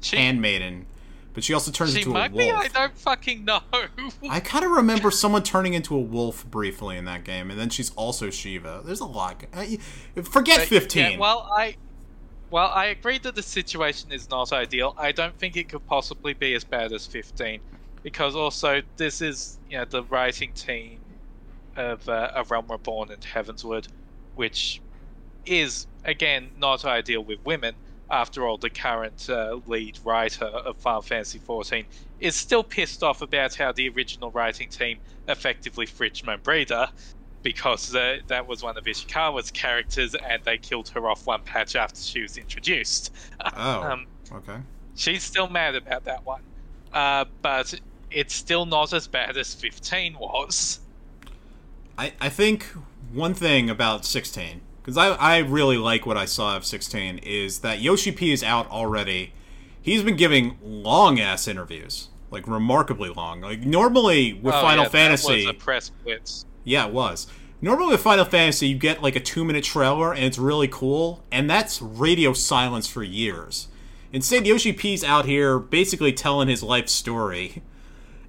She, handmaiden. But she also turns She into a wolf. be. I don't fucking know. [LAUGHS] I kind of remember someone turning into a wolf briefly in that game, and then she's also Shiva. There's a lot. I- Forget But, 15. Yeah, well, I, well, I agree that the situation is not ideal. I don't think it could possibly be as bad as 15, because also this is, you know, the writing team of uh, A Realm Reborn and Heavensward, which is again not ideal with women. After all, the current uh, lead writer of Final Fantasy XIV is still pissed off about how the original writing team effectively fridged Breeder, because uh, that was one of Ishikawa's characters, and they killed her off one patch after she was introduced. [LAUGHS] oh, um, okay. She's still mad about that one, uh, but it's still not as bad as 15 was. I, I think one thing about 16, because I, I really like what I saw of 16, is that Yoshi P is out already. He's been giving long ass interviews, like remarkably long. Like normally with Oh, Final yeah, Fantasy, that was a press blitz. Yeah, it was. Normally with Final Fantasy, you get like a two minute trailer and it's really cool, and that's radio silence for years. Instead, Yoshi P's out here basically telling his life story.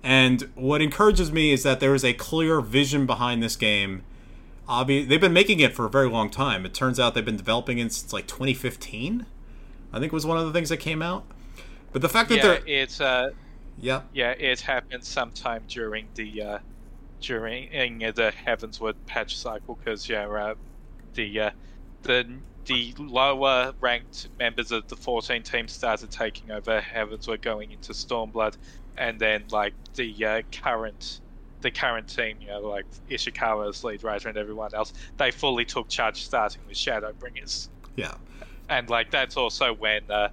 And what encourages me is that there is a clear vision behind this game. Obvi- they've been making it for a very long time. It turns out they've been developing it since like 2015. I think was one of the things that came out. But the fact that Yeah, they're it uh, yeah, yeah, it happened sometime during the uh, during the Heavensward patch cycle because yeah, uh, the uh, the the lower ranked members of the 14 team started taking over Heavensward going into Stormblood, and then like the uh, current the current team, you know, like Ishikawa's lead writer and everyone else, they fully took charge starting with Shadowbringers. yeah. and like that's also when uh,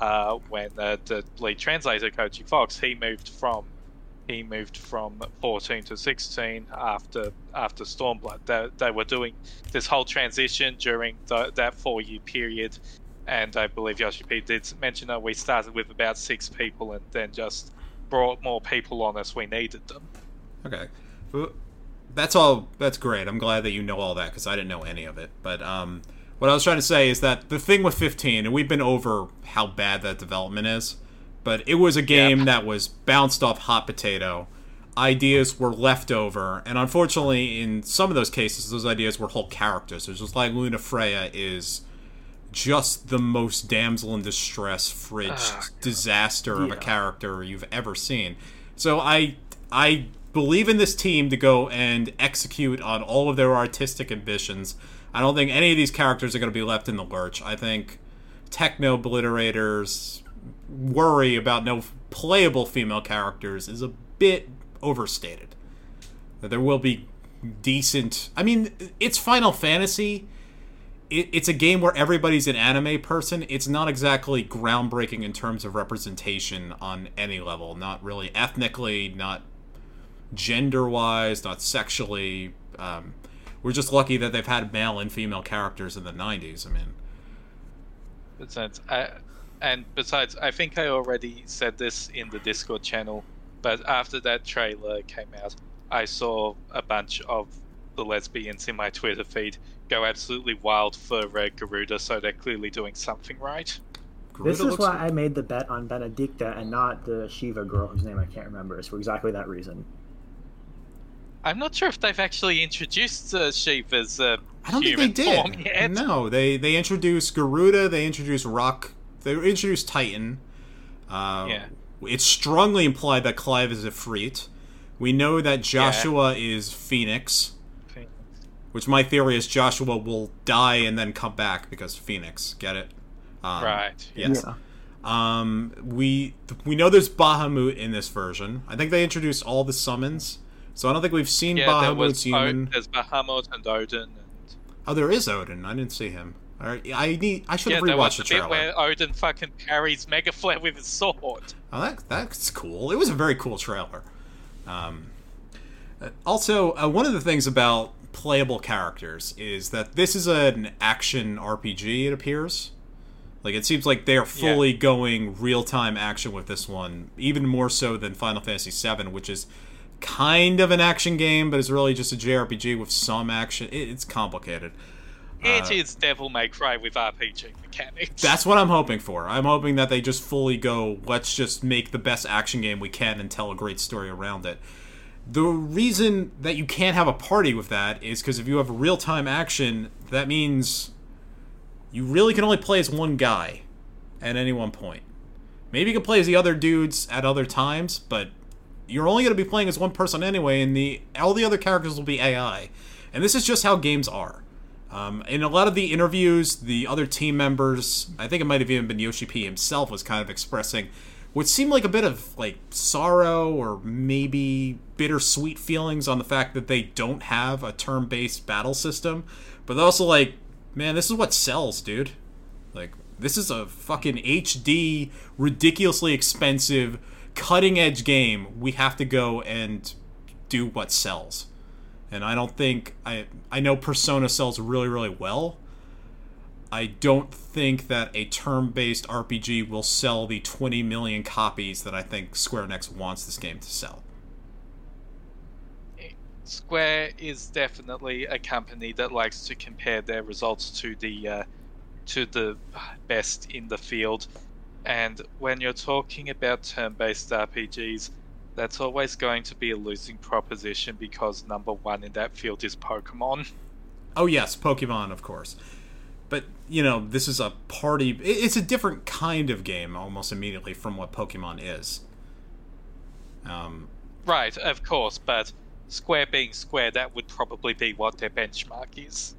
uh, when uh, the lead translator Koji Fox he moved from he moved from 14 to 16 after after Stormblood. They, they were doing this whole transition during the, that four year period, and I believe Yoshi P did mention that we started with about six people and then just brought more people on as we needed them. Okay. That's all. That's great. I'm glad that you know all that because I didn't know any of it. But um, what I was trying to say is that the thing with 15, and we've been over how bad that development is, but it was a game that was bounced off hot potato. Ideas were left over, and unfortunately, in some of those cases, those ideas were whole characters. It's just like Lunafreya is just the most damsel in distress, fridged Ah, disaster of a character you've ever seen. So I I believe in this team to go and execute on all of their artistic ambitions. I don't think any of these characters are going to be left in the lurch. I think Technobliterator's worry about no playable female characters is a bit overstated. There will be decent. I mean, it's Final Fantasy. It, it's a game where everybody's an anime person. It's not exactly groundbreaking in terms of representation on any level. Not really ethnically, not gender wise, not sexually. Um, we're just lucky that they've had male and female characters in the 90s. I mean, Besides, I, and besides, I think I already said this in the Discord channel, but after that trailer came out, I saw a bunch of the lesbians in my Twitter feed go absolutely wild for uh, Garuda, so they're clearly doing something right. Garuda This is looks- why I made the bet on Benedikta and not the Shiva girl whose name I can't remember. It's for exactly that reason. I'm not sure if they've actually introduced uh, Shiva's uh, I don't think human they form did. yet. No, they they introduced Garuda. They introduced Rock. They introduced Titan. Uh, Yeah. It's strongly implied that Clive is an Ifrit. We know that Joshua is Phoenix, which my theory is Joshua will die and then come back because Phoenix. Get it? Um, Right. Yes. Yeah. Um, we we know there's Bahamut in this version. I think they introduced all the summons, so I don't think we've seen Yeah, Bahamut's human. O- there's Bahamut and Odin, and Oh, there is Odin. I didn't see him. All right, I need. I should yeah, have rewatched the the bit trailer. where Odin fucking carries Mega Flare with his sword. Oh, that, that's cool. It was a very cool trailer. Um, uh, also, uh, one of the things about playable characters is that this is an action RPG. It appears like it seems like they are fully going real time action with this one, even more so than Final Fantasy VII, which is kind of an action game, but it's really just a JRPG with some action. It, it's complicated. It Uh, is Devil May Cry with RPG mechanics. That's what I'm hoping for. I'm hoping that they just fully go, let's just make the best action game we can and tell a great story around it. The reason that you can't have a party with that is because if you have real time action, that means you really can only play as one guy at any one point. Maybe you can play as the other dudes at other times, but you're only going to be playing as one person anyway, and the all the other characters will be AI. And this is just how games are. Um, in a lot of the interviews, the other team members, I think it might have even been Yoshi P himself, was kind of expressing what seemed like a bit of like sorrow or maybe bittersweet feelings on the fact that they don't have a turn-based battle system, but also like, man, this is what sells, dude. Like, this is a fucking HD, ridiculously expensive, cutting-edge game. We have to go and do what sells and I don't think I I know Persona sells really really well. I don't think that a turn-based RPG will sell the 20 million copies that I think Square Enix wants this game to sell. Square is definitely a company that likes to compare their results to the uh, to the best in the field, and when you're talking about turn-based RPGs, that's always going to be a losing proposition because number one in that field is Pokemon. Oh yes, Pokemon, of course. But you know, this is a party. It's a different kind of game almost immediately from what Pokemon is. Um, Right, of course, but Square being Square, that would probably be what their benchmark is.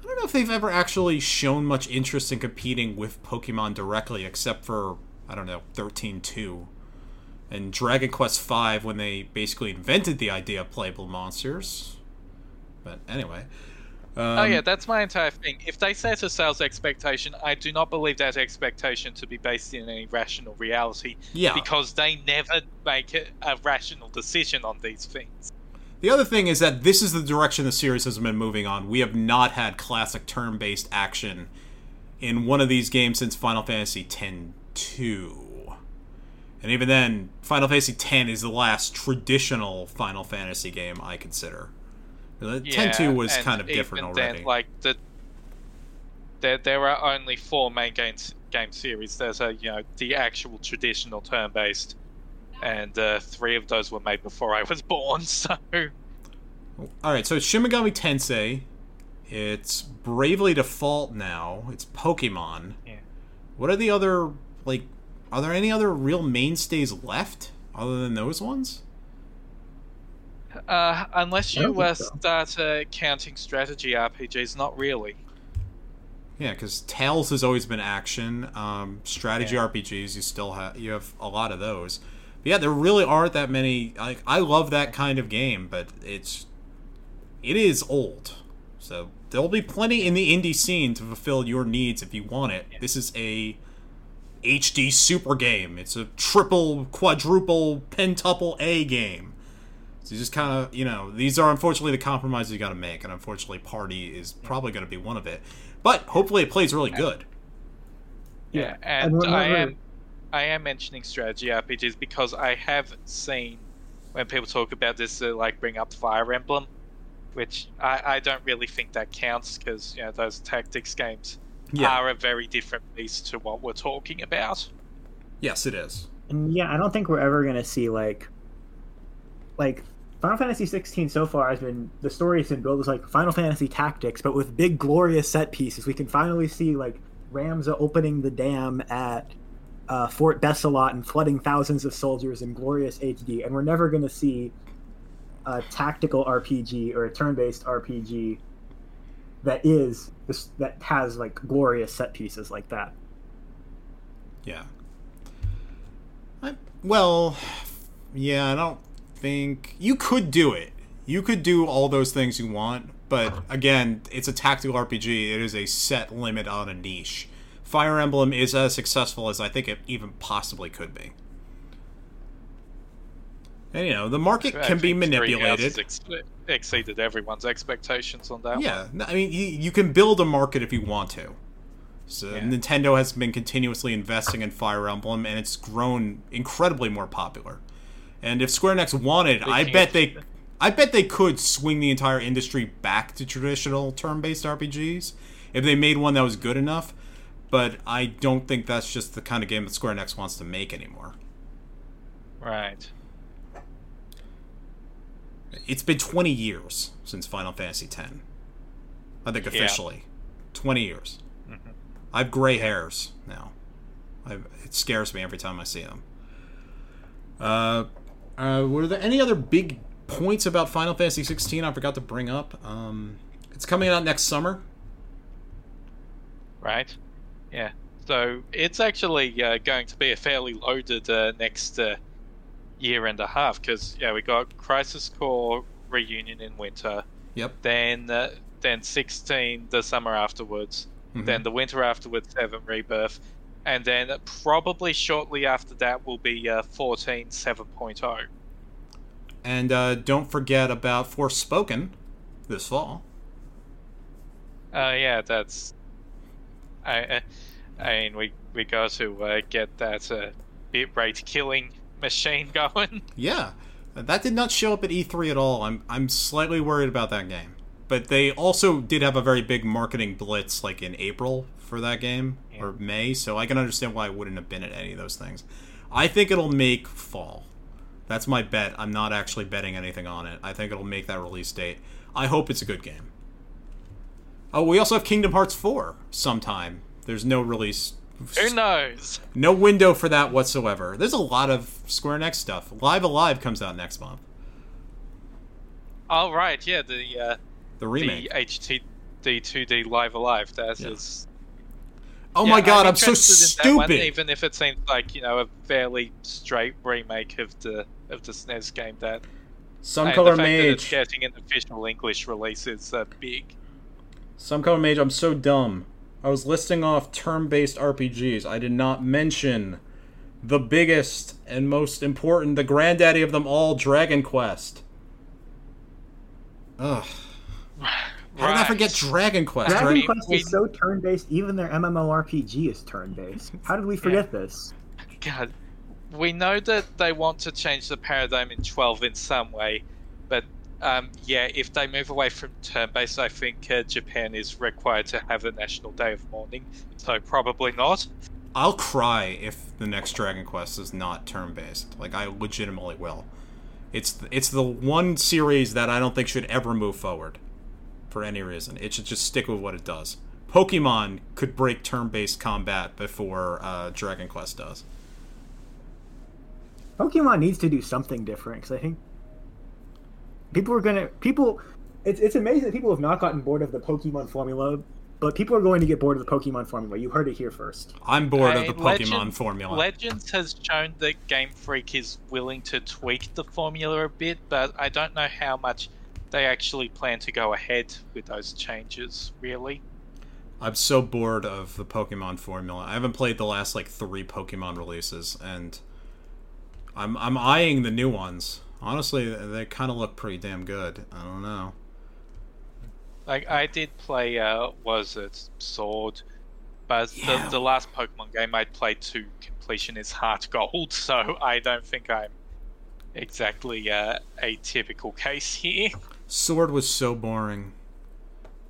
I don't know if they've ever actually shown much interest in competing with Pokemon directly, except for I don't know, thirteen two, and Dragon Quest V when they basically invented the idea of playable monsters. But anyway, um, oh yeah, that's my entire thing. If they set a sales expectation, I do not believe that expectation to be based in any rational reality. Yeah. Because they never make a rational decision on these things. The other thing is that this is the direction the series has been moving on. We have not had classic turn-based action in one of these games since Final Fantasy X-2. And even then, Final Fantasy X is the last traditional Final Fantasy game I consider. Yeah, 10-2 was kind of different already. Then, like the there, there are only four main games game series. There's a you know the actual traditional turn-based, and uh, three of those were made before I was [LAUGHS] born. So All right, so it's Shin Megami Tensei. It's Bravely Default now. It's Pokemon. Yeah. What are the other like? Are there any other real mainstays left other than those ones? uh, unless you uh, think so. start uh, counting strategy RPGs, not really. Yeah, because Tales has always been action. Um, strategy Yeah. RPGs, you still have you have a lot of those. But yeah, there really aren't that many. Like I love that kind of game, but it's it is old. So there'll be plenty in the indie scene to fulfill your needs if you want it. This is a HD super game. It's a triple, quadruple, pentuple A game. So you just kind of, you know, these are unfortunately the compromises you got to make, and unfortunately, Party is probably going to be one of it. But hopefully, it plays really good. Yeah, And and I am I am mentioning strategy RPGs because I have seen when people talk about this, uh, like bring up Fire Emblem, which I, I don't really think that counts because you know those tactics games Yeah. are a very different beast to what we're talking about. Yes, it is. And yeah, I don't think we're ever gonna see like, like Final Fantasy 16 so far has been the story has been built as like Final Fantasy Tactics, but with big glorious set pieces. We can finally see like Ramza opening the dam at uh, Fort Besselat and flooding thousands of soldiers in glorious HD, and we're never gonna see a tactical RPG or a turn-based RPG that is that has like glorious set pieces like that. Yeah. I, well, yeah, I don't think you could do it. You could do all those things you want, but again, it's a tactical RPG. It is a set limit on a niche. Fire Emblem is as successful as I think it even possibly could be. And you know, the market can be manipulated. Ex- exceeded everyone's expectations on that. Yeah, no, I mean, you, you can build a market if you want to. So Yeah. Nintendo has been continuously investing in Fire Emblem, and it's grown incredibly more popular. And if Square Enix wanted, I bet of- they, I bet they could swing the entire industry back to traditional turn-based RPGs if they made one that was good enough. But I don't think that's just the kind of game that Square Enix wants to make anymore. Right. It's been 20 years since Final Fantasy X. I think officially. 20 years. I have gray hairs now. I, it scares me every time I see them. Uh, uh, were there any other big points about Final Fantasy 16 I forgot to bring up? Um, it's coming out next summer. Right. Yeah. So it's actually uh, going to be a fairly loaded uh, next uh, year and a half because yeah, we got Crisis Core reunion in winter. Yep. Then uh, then 16 the summer afterwards. Mhm. Then the winter afterwards, 7 Rebirth. And then probably shortly after that will be uh, 14 7.0. And uh, don't forget about Forspoken this fall. Uh, yeah, that's. I, I mean, we we got to uh, get that uh, bitrate killing machine [LAUGHS] going. Yeah, that did not show up at E3 at all. I'm I'm slightly worried about that game. But they also did have a very big marketing blitz like in April for that game or May, so I can understand why it wouldn't have been at any of those things. I think it'll make fall. That's my bet. I'm not actually betting anything on it. I think it'll make that release date. I hope it's a good game. Oh, we also have Kingdom Hearts 4 sometime. There's no release Who knows? no window for that whatsoever. There's a lot of Square Enix stuff. Live Alive comes out next month. Oh right, yeah, the uh, The remake. the HTD 2D Live Alive. That Yeah. is. oh Yeah, my god, I'm, so interested in that one, stupid. even if it seems like you know a fairly straight remake of the of the SNES game. That Some color the fact that it's mage. getting an official English release is big. SomeColorMage. I'm so dumb. I was listing off turn-based RPGs. I did not mention the biggest and most important, the granddaddy of them all, Dragon Quest. Ugh. How did I forget Dragon Quest? Dragon right? Quest is so turn-based. Even their MMORPG is turn-based. How did we forget this? God, we know that they want to change the paradigm in 12 in some way, but um, yeah, if they move away from turn-based, I think uh, Japan is required to have a national day of mourning. So probably not. I'll cry if the next Dragon Quest is not turn-based. Like I legitimately will. It's it's the one series that I don't think should ever move forward for any reason. It should just stick with what it does. Pokemon could break turn-based combat before uh, Dragon Quest does. Pokemon needs to do something different because I think people are gonna people. It's it's amazing that people have not gotten bored of the Pokemon formula, but people are going to get bored of the Pokemon formula. You heard it here first. I'm bored I of the Pokemon Legends- formula. Legends has shown that Game Freak is willing to tweak the formula a bit, but I don't know how much they actually plan to go ahead with those changes, really. I'm so bored of the Pokemon formula. I haven't played the last like three Pokemon releases, and I'm I'm eyeing the new ones. Honestly, they kind of look pretty damn good. I don't know. Like I did play, uh, was it Sword? But Yeah. the, the last Pokemon game I played to completion is HeartGold, [LAUGHS] so I don't think I'm exactly uh, a typical case here. Sword was so boring.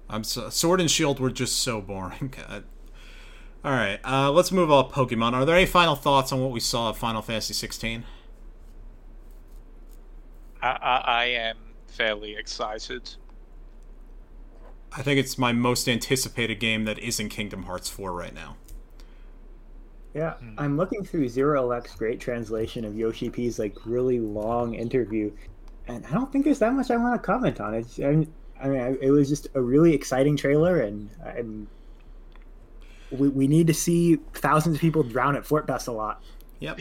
I'm so, Sword and Shield were just so boring. God. [LAUGHS] All right, uh, let's move on. Pokemon. Are there any final thoughts on what we saw of Final Fantasy 16? I, I, I am fairly excited. I think it's my most anticipated game that isn't Kingdom Hearts 4 right now. Yeah, hmm. I'm looking through Zero X great translation of Yoshi P's like really long interview, and I don't think there's that much I want to comment on. It's, I mean, I mean, it was just a really exciting trailer, and I'm, we we need to see thousands of people drown at Fort Dust a lot. Yep.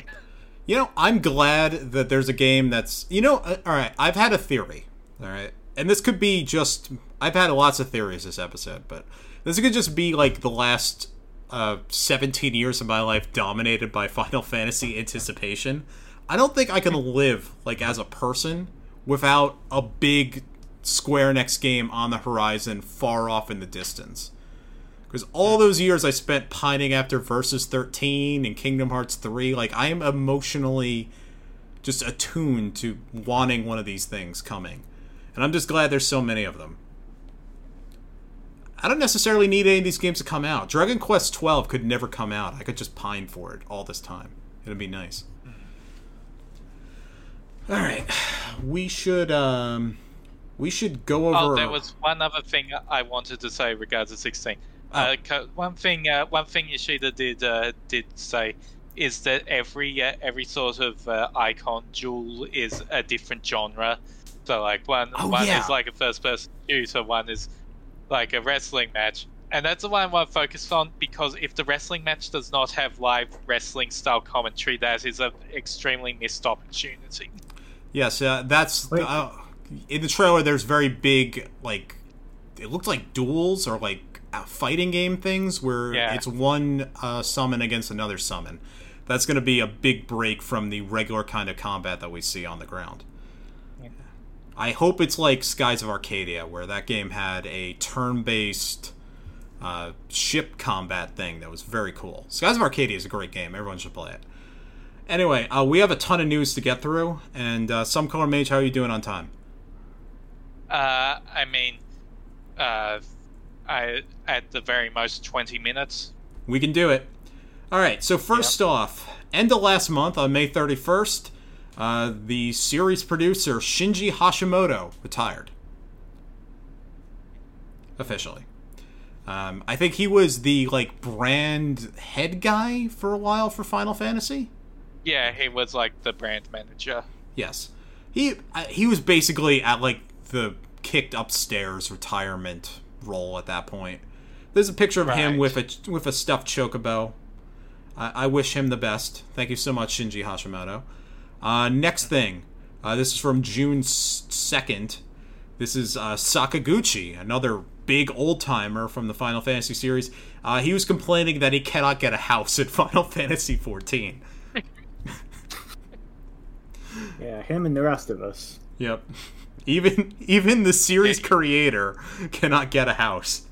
You know, I'm glad that there's a game that's. You know, uh, all right, I've had a theory, all right? And this could be just. I've had lots of theories this episode, but this could just be like the last uh, 17 years of my life dominated by [LAUGHS] Final Fantasy anticipation. I don't think I can live, like, as a person without a big Square Enix game on the horizon far off in the distance. Because all those years I spent pining after Versus 13 and Kingdom Hearts 3, like, I am emotionally just attuned to wanting one of these things coming. And I'm just glad there's so many of them. I don't necessarily need any of these games to come out. Dragon Quest 12 could never come out. I could just pine for it all this time. It'd be nice. All right, we should um, we should go over. Oh, there was one other thing I wanted to say regarding 16. Oh. Uh, one thing, uh, one thing Yoshida did uh, did say is that every uh, every sort of uh, icon jewel is a different genre. So like one Oh, one yeah. is like a first person shooter, one is like a wrestling match. And that's the one I want to focus on because if the wrestling match does not have live wrestling style commentary, that is an extremely missed opportunity. Yes, uh, that's uh, in the trailer. There's very big like it looked like duels or like fighting game things where Yeah. it's one uh, summon against another summon. That's going to be a big break from the regular kind of combat that we see on the ground. Yeah. I hope it's like Skies of Arcadia, where that game had a turn-based uh, ship combat thing that was very cool. Skies of Arcadia is a great game. Everyone should play it. Anyway, uh, we have a ton of news to get through, and uh, SomeColorMage, how are you doing on time? Uh, I mean, uh, I at the very most twenty minutes. We can do it. All right. So first off, end of last month on May 31st, uh, the series producer Shinji Hashimoto retired. Officially. Um, I think he was the like brand head guy for a while for Final Fantasy. Yeah, he was like the brand manager. Yes, he uh, he was basically at like the kicked upstairs retirement role at that point. There's a picture of him with a with a stuffed chocobo. I, I wish him the best. Thank you so much, Shinji Hashimoto. Uh, next thing, uh, this is from June second. This is uh, Sakaguchi, another big old timer from the Final Fantasy series. Uh, he was complaining that he cannot get a house in [LAUGHS] Final Fantasy 14. [LAUGHS] [LAUGHS] Yeah, him and the rest of us. Yep. Even even the series creator cannot get a house.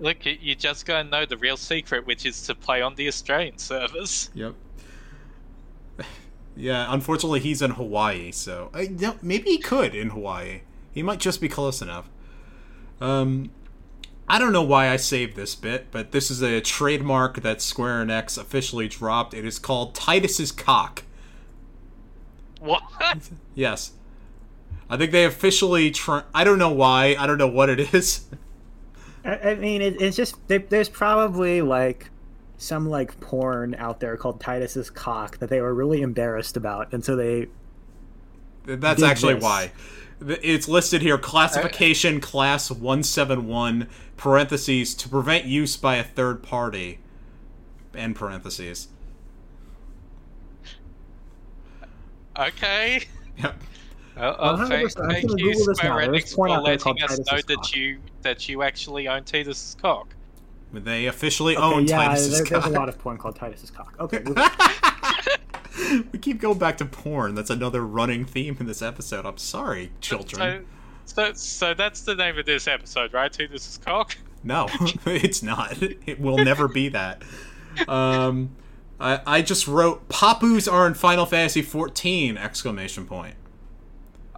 Look, you- just gotta know the real secret, which is to play on the Australian servers. Yep. [SIGHS] Yeah, unfortunately he's in Hawaii, so uh, no, maybe he could in Hawaii. He might just be close enough. Um I don't know why I saved this bit, but this is a trademark that Square Enix officially dropped. It is called Titus's cock. What? [LAUGHS] Yes. I think they officially tr- I don't know why. I don't know what it is. I, I mean, it, it's just there, there's probably like some like porn out there called Titus's cock that they were really embarrassed about, and so they That's actually this. why. It's listed here classification class 171 parentheses to prevent use by a third party end parentheses. Okay. Yep. Uh, oh, have thank, I'm thank gonna you, Google this Square Enix, for out there called letting us know that you that you actually own Titus's cock. They officially okay, own yeah, Titus's there, there's cock. a lot of porn called Titus's cock. Okay, we- [LAUGHS] we keep going back to porn. That's another running theme in this episode. I'm sorry, children. So, so, so that's the name of this episode, right? Titus's cock. No, [LAUGHS] it's not. It will never be that. Um, I, I just wrote Pupus are in Final Fantasy 14! Exclamation point.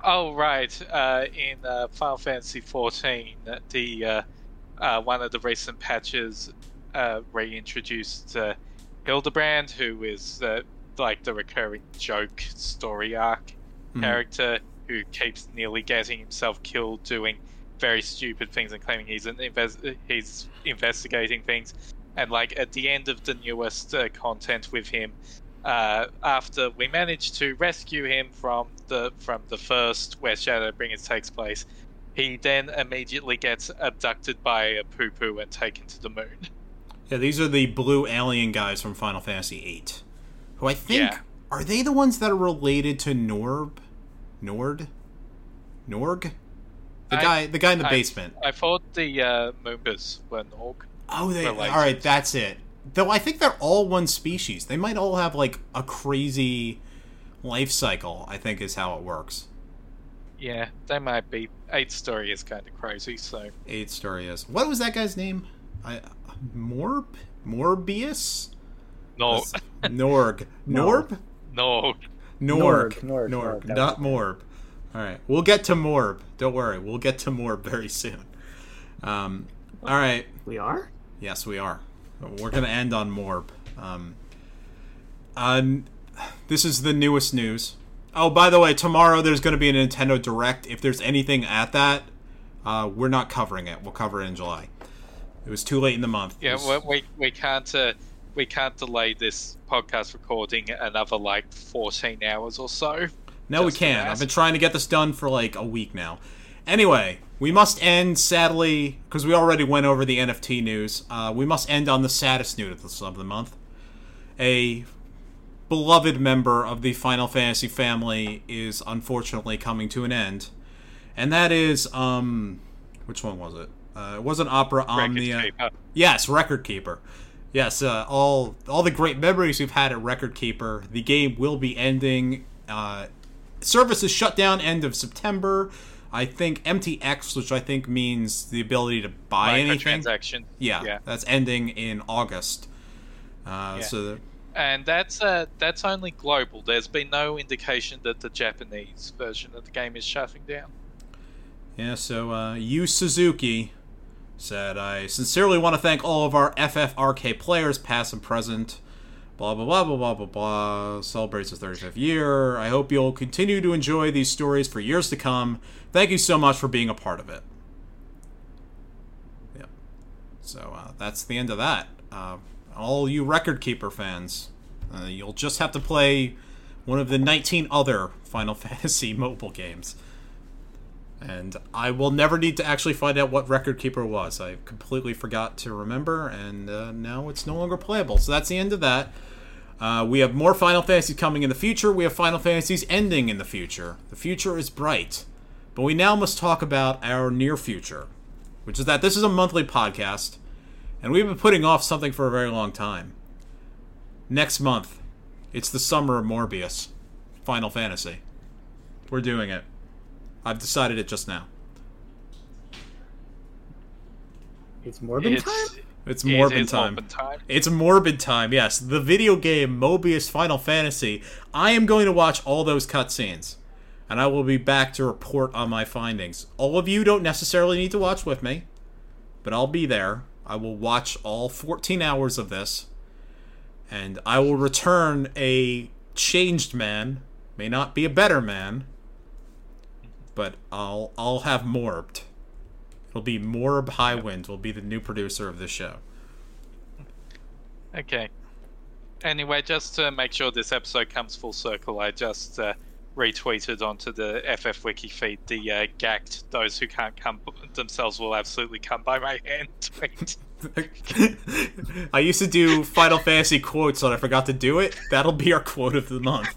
Oh right, uh, in uh, Final Fantasy XIV, the uh, uh, one of the recent patches uh, reintroduced uh, Hildebrand, who is uh, like the recurring joke story arc Mhm. character who keeps nearly getting himself killed doing very stupid things and claiming he's he's investigating things. And like at the end of the newest uh, content with him, uh, after we manage to rescue him from the from the first where Shadowbringers takes place, he then immediately gets abducted by a Pupu and taken to the moon. Yeah, these are the blue alien guys from Final Fantasy VIII. Who I think Yeah. are they the ones that are related to Norb? Nord? Norg? The I- guy the guy in the I- basement. I thought the uh, Moombas were Norg. Oh, they related. all right. That's it. Though I think they're all one species. They might all have like a crazy life cycle. I think is how it works. Yeah, they might be. Eight story is kind of crazy, so Eight story is. What was that guy's name? I Morb Morbius no, That's- Norg [LAUGHS] No. Norb no. Norg Norg, Norg, Norg, that not Morb. All right, we'll get to Morb. Don't worry, we'll get to Morb very soon. Um, All right. We are. Yes, we are. We're gonna end on Morb. Um, um, this is the newest news. Oh, by the way, tomorrow there's gonna be a Nintendo Direct. If there's anything at that, uh, we're not covering it. We'll cover it in July. It was too late in the month. Yeah, was- we, we, we can't uh, we can't delay this podcast recording another like 14 hours or so. No, we can't. I've been trying to get this done for like a week now. Anyway, we must end sadly because we already went over the NFT news. Uh, we must end on the saddest news of the, of the month. A beloved member of the Final Fantasy family is unfortunately coming to an end, and that is um, which one was it? Uh, it wasn't Opera Record Omnia. Keeper. Yes, Record Keeper. Yes, uh, all all the great memories we've had at Record Keeper. The game will be ending. Uh, service is shut down end of September. I think MTX, which I think means the ability to buy anything. transaction. Yeah, yeah. that's ending in August. Uh, Yeah. So the, And that's uh, that's only global. There's been no indication that the Japanese version of the game is shutting down. Yeah, so uh, Yu Suzuki said, I sincerely want to thank all of our FFRK players, past and present. Blah, blah, blah, blah, blah, blah, blah. Celebrates his 35th year. I hope you'll continue to enjoy these stories for years to come. Thank you so much for being a part of it. Yep. So uh, that's the end of that. Uh, all you Record Keeper fans, uh, you'll just have to play one of the 19 other Final [LAUGHS] Fantasy mobile games and I will never need to actually find out what Record Keeper was. I completely forgot to remember, and uh, now it's no longer playable. So that's the end of that. Uh, we have more Final Fantasies coming in the future. We have Final Fantasies ending in the future. The future is bright. But we now must talk about our near future, which is that this is a monthly podcast, and we've been putting off something for a very long time. Next month, it's the summer of Morbius, Final Fantasy. We're doing it. I've decided it just now. It's Morbin It's, time. It's it Morbin is time. Morbin time. It's Morbid time, yes. The video game Mobius Final Fantasy. I am going to watch all those cutscenes. And I will be back to report on my findings. All of you don't necessarily need to watch with me, but I'll be there. I will watch all 14 hours of this. And I will return a changed man. May not be a better man, but I'll I'll have morbed. It'll be Morb Highwind will be the new producer of this show. Okay. Anyway, just to make sure this episode comes full circle, I just uh, retweeted onto the FF Wiki feed the uh, Gackt "Those who can't come themselves will absolutely come by my hand" [LAUGHS] tweet. [LAUGHS] I used to do Final Fantasy quotes, and I forgot to do it. That'll be our quote of the month.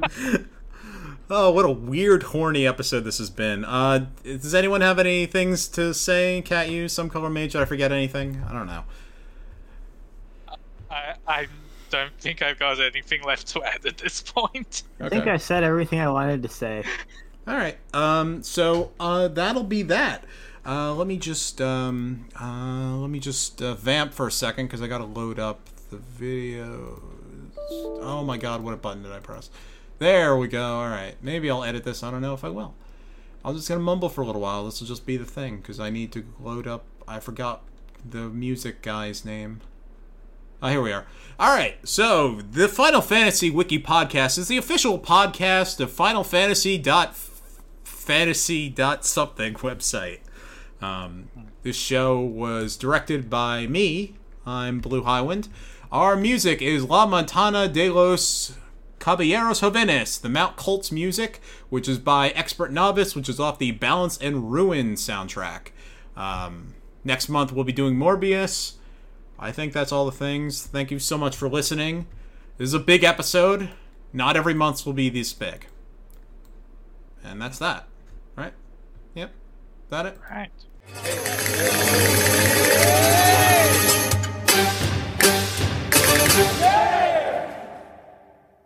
[LAUGHS] oh, what a weird, horny episode this has been. Uh, does anyone have any things to say? Cat you, SomeColorMage? Did I forget anything? I don't know. I, I don't think I've got anything left to add at this point. I think I said everything I wanted to say. All right. Um. So uh, that'll be that. Uh, let me just um. Uh, let me just uh, vamp for a second because I gotta load up the videos. Oh my God! What a button did I press? There we go. All right. Maybe I'll edit this. I don't know if I will. I'm just gonna mumble for a little while. This will just be the thing because I need to load up. I forgot the music guy's name. Oh, here we are. All right. So, the Final Fantasy Wiki podcast is the official podcast of Final Fantasy dot fantasy dot something [LAUGHS] website. Um, this show was directed by me. I'm Blue Highwind. Our music is La Montana de los Caballeros Jovenes, the Mount Koltz music, which is by XPRTNovice, which is off the Balance and Ruin soundtrack. Um, next month we'll be doing Morbius. I think that's all the things. Thank you so much for listening. This is a big episode. Not every month will be this big. And that's that. Right? Yep. That it? Right.